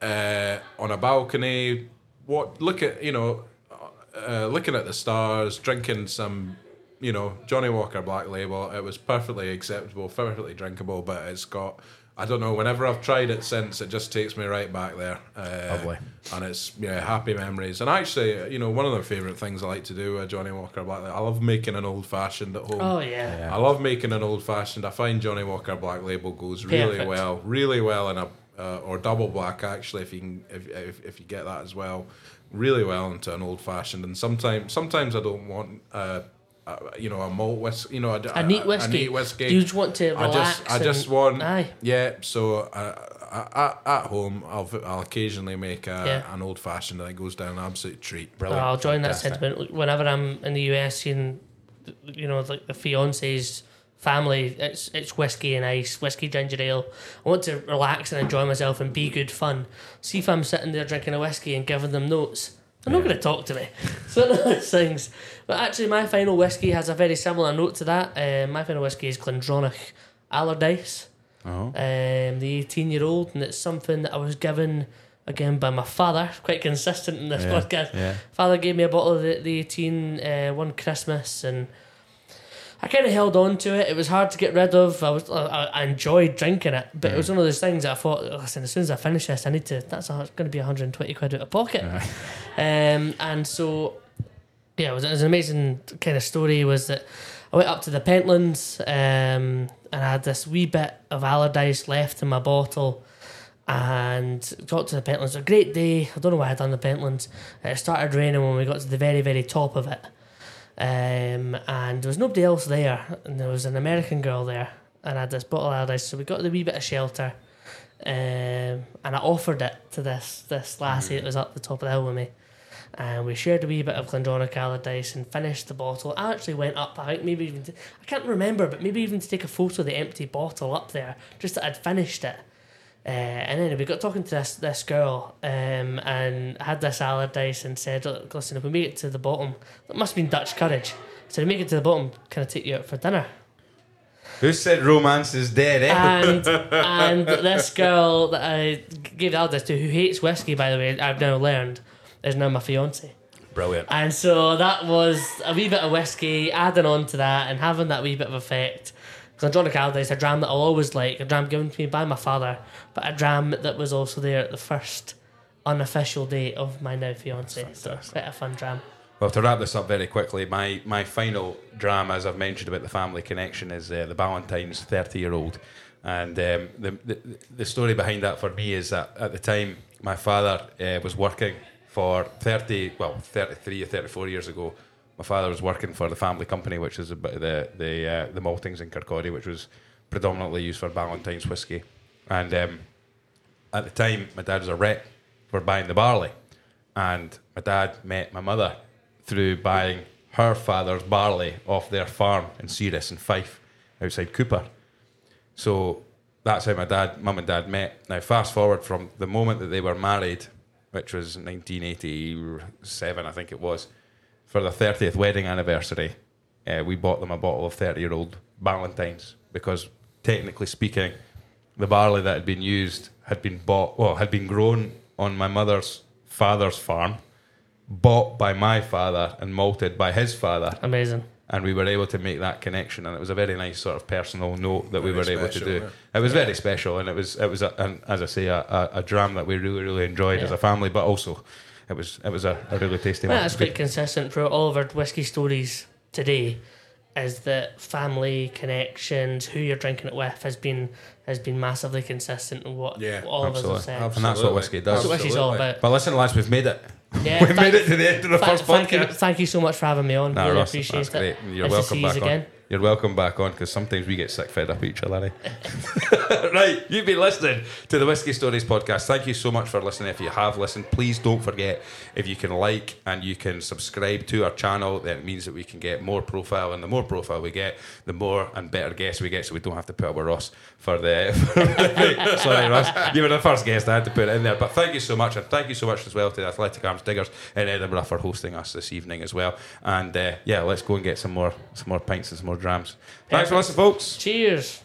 uh, on a balcony, what look at you know, uh, looking at the stars, drinking some. You know, Johnnie Walker Black Label. It was perfectly acceptable, perfectly drinkable, but it's got I don't know. Whenever I've tried it since, it just takes me right back there. Uh, Lovely. And it's yeah, happy memories. And actually, you know, one of the favourite things I like to do with Johnnie Walker Black. I love making an old fashioned at home. Oh, yeah. Yeah. I love making an old fashioned. I find Johnnie Walker Black Label goes really Perfect. well, really well in a uh, or double black actually. If you can, if, if if you get that as well, really well into an old fashioned. And sometimes sometimes I don't want. Uh, uh, you know, a malt whiskey, you know, a, A neat whiskey. A neat whiskey. You just want to I relax. just, I just want, Aye. yeah. So uh, uh, at, at home, I'll I'll occasionally make a, Yeah. an old fashioned that goes down an absolute treat. Oh, Brilliant. I'll join that Fantastic. sentiment. Whenever I'm in the US, seeing, you know, like the fiance's family, it's it's whiskey and ice, whiskey ginger ale. I want to relax and enjoy myself and be good fun. See if I'm sitting there drinking a whiskey and giving them notes. They're not going to talk to me. *laughs* So one of those things. But actually, my final whiskey has a very similar note to that. Uh, my final whiskey is Glendronach Allardice Oh. um, the 18 year old, and it's something that I was given again by my father, quite consistent in this Yeah, podcast. yeah. Father gave me a bottle of the, the 18 uh, one Christmas, and I kind of held on to it. It was hard to get rid of. I was I, I enjoyed drinking it, but it was one of those things that I thought, listen, as soon as I finish this, I need to. That's going to be 120 quid out of pocket. Um, and so yeah, it was, it was an amazing kind of story. Was that I went up to the Pentlands um, and I had this wee bit of Allardice left in my bottle, and got to the Pentlands. A great day. I don't know why I'd done the Pentlands. It started raining when we got to the very very top of it, um, and there was nobody else there. And there was an American girl there, and I had this bottle of Allardice. So we got the wee bit of shelter. Um, and I offered it to this this lassie that was up the top of the hill with me and we shared a wee bit of Glendronach Allardice and finished the bottle. I actually went up, I think maybe even, to, I can't remember, but maybe even to take a photo of the empty bottle up there, just that I'd finished it. Uh, and then we got talking to this this girl um, and had this Allardice and said, Look, listen, if we make it to the bottom, that must have been Dutch courage. So to make it to the bottom, can I take you out for dinner? Who said romance is dead, eh? and *laughs* and this girl that I gave the Allardice to, who hates whiskey, by the way, I've now learned, is now my fiance. Brilliant. And so that was a wee bit of whiskey, adding on to that and having that wee bit of effect. Because John Allardice, a dram that I'll always like, a dram given to me by my father, but a dram that was also there at the first unofficial date of my now fiance. So Fantastic. quite a fun dram. Well, to wrap this up very quickly, my, my final drama, as I've mentioned about the family connection, is uh, the Ballantine's 30 year old. And um, the, the, the story behind that for me is that at the time, my father uh, was working for 30, well, 33 or 34 years ago. My father was working for the family company, which is the, the, uh, the maltings in Kirkcaldy, which was predominantly used for Ballantine's whiskey. And um, at the time, my dad was a rep for buying the barley. And my dad met my mother through buying her father's barley off their farm in Ceres in Fife, outside Cupar. So that's how my dad, mum and dad met. Now, fast forward from the moment that they were married, which was 1987, I think it was, for their 30th wedding anniversary, uh, we bought them a bottle of 30 year old Ballantine's because, technically speaking, the barley that had been used had been bought, well, had been grown on my mother's father's farm, bought by my father and malted by his father Amazing. and we were able to make that connection and it was a very nice sort of personal note that we were Very able to do yeah. it was very special and it was it was a, and as i say a, a, a dram that we really really enjoyed as a family but also it was it was a, a really tasty Well, one that's quite consistent throughout all of our whiskey stories today. Is that family connections, who you're drinking it with, has been has been massively consistent in what Yeah, all of us have said. and that's what whiskey does That's what whiskey's all about. but listen lads we've made it Yeah, *laughs* we've thank- made it to the end of the Thank, first thank you, podcast thank you so much for having me on. No, really Ross, appreciate that's great. it. You're Nice to welcome see yous back on. You're welcome back on because sometimes we get sick fed up each other. Eh? *laughs* right, you've been listening to the Whisky Stories podcast. Thank you so much for listening. If you have listened, please don't forget if you can like and you can subscribe to our channel. Then it means that we can get more profile, and the more profile we get, the more and better guests we get. So we don't have to put up with Ross for the. *laughs* sorry, Ross, you were the first guest. I had to put it in there. But thank you so much, and thank you so much as well to the Athletic Arms Diggers in Edinburgh for hosting us this evening as well. And uh, yeah, let's go and get some more some more pints and some more drams. Thanks for listening, folks. Cheers.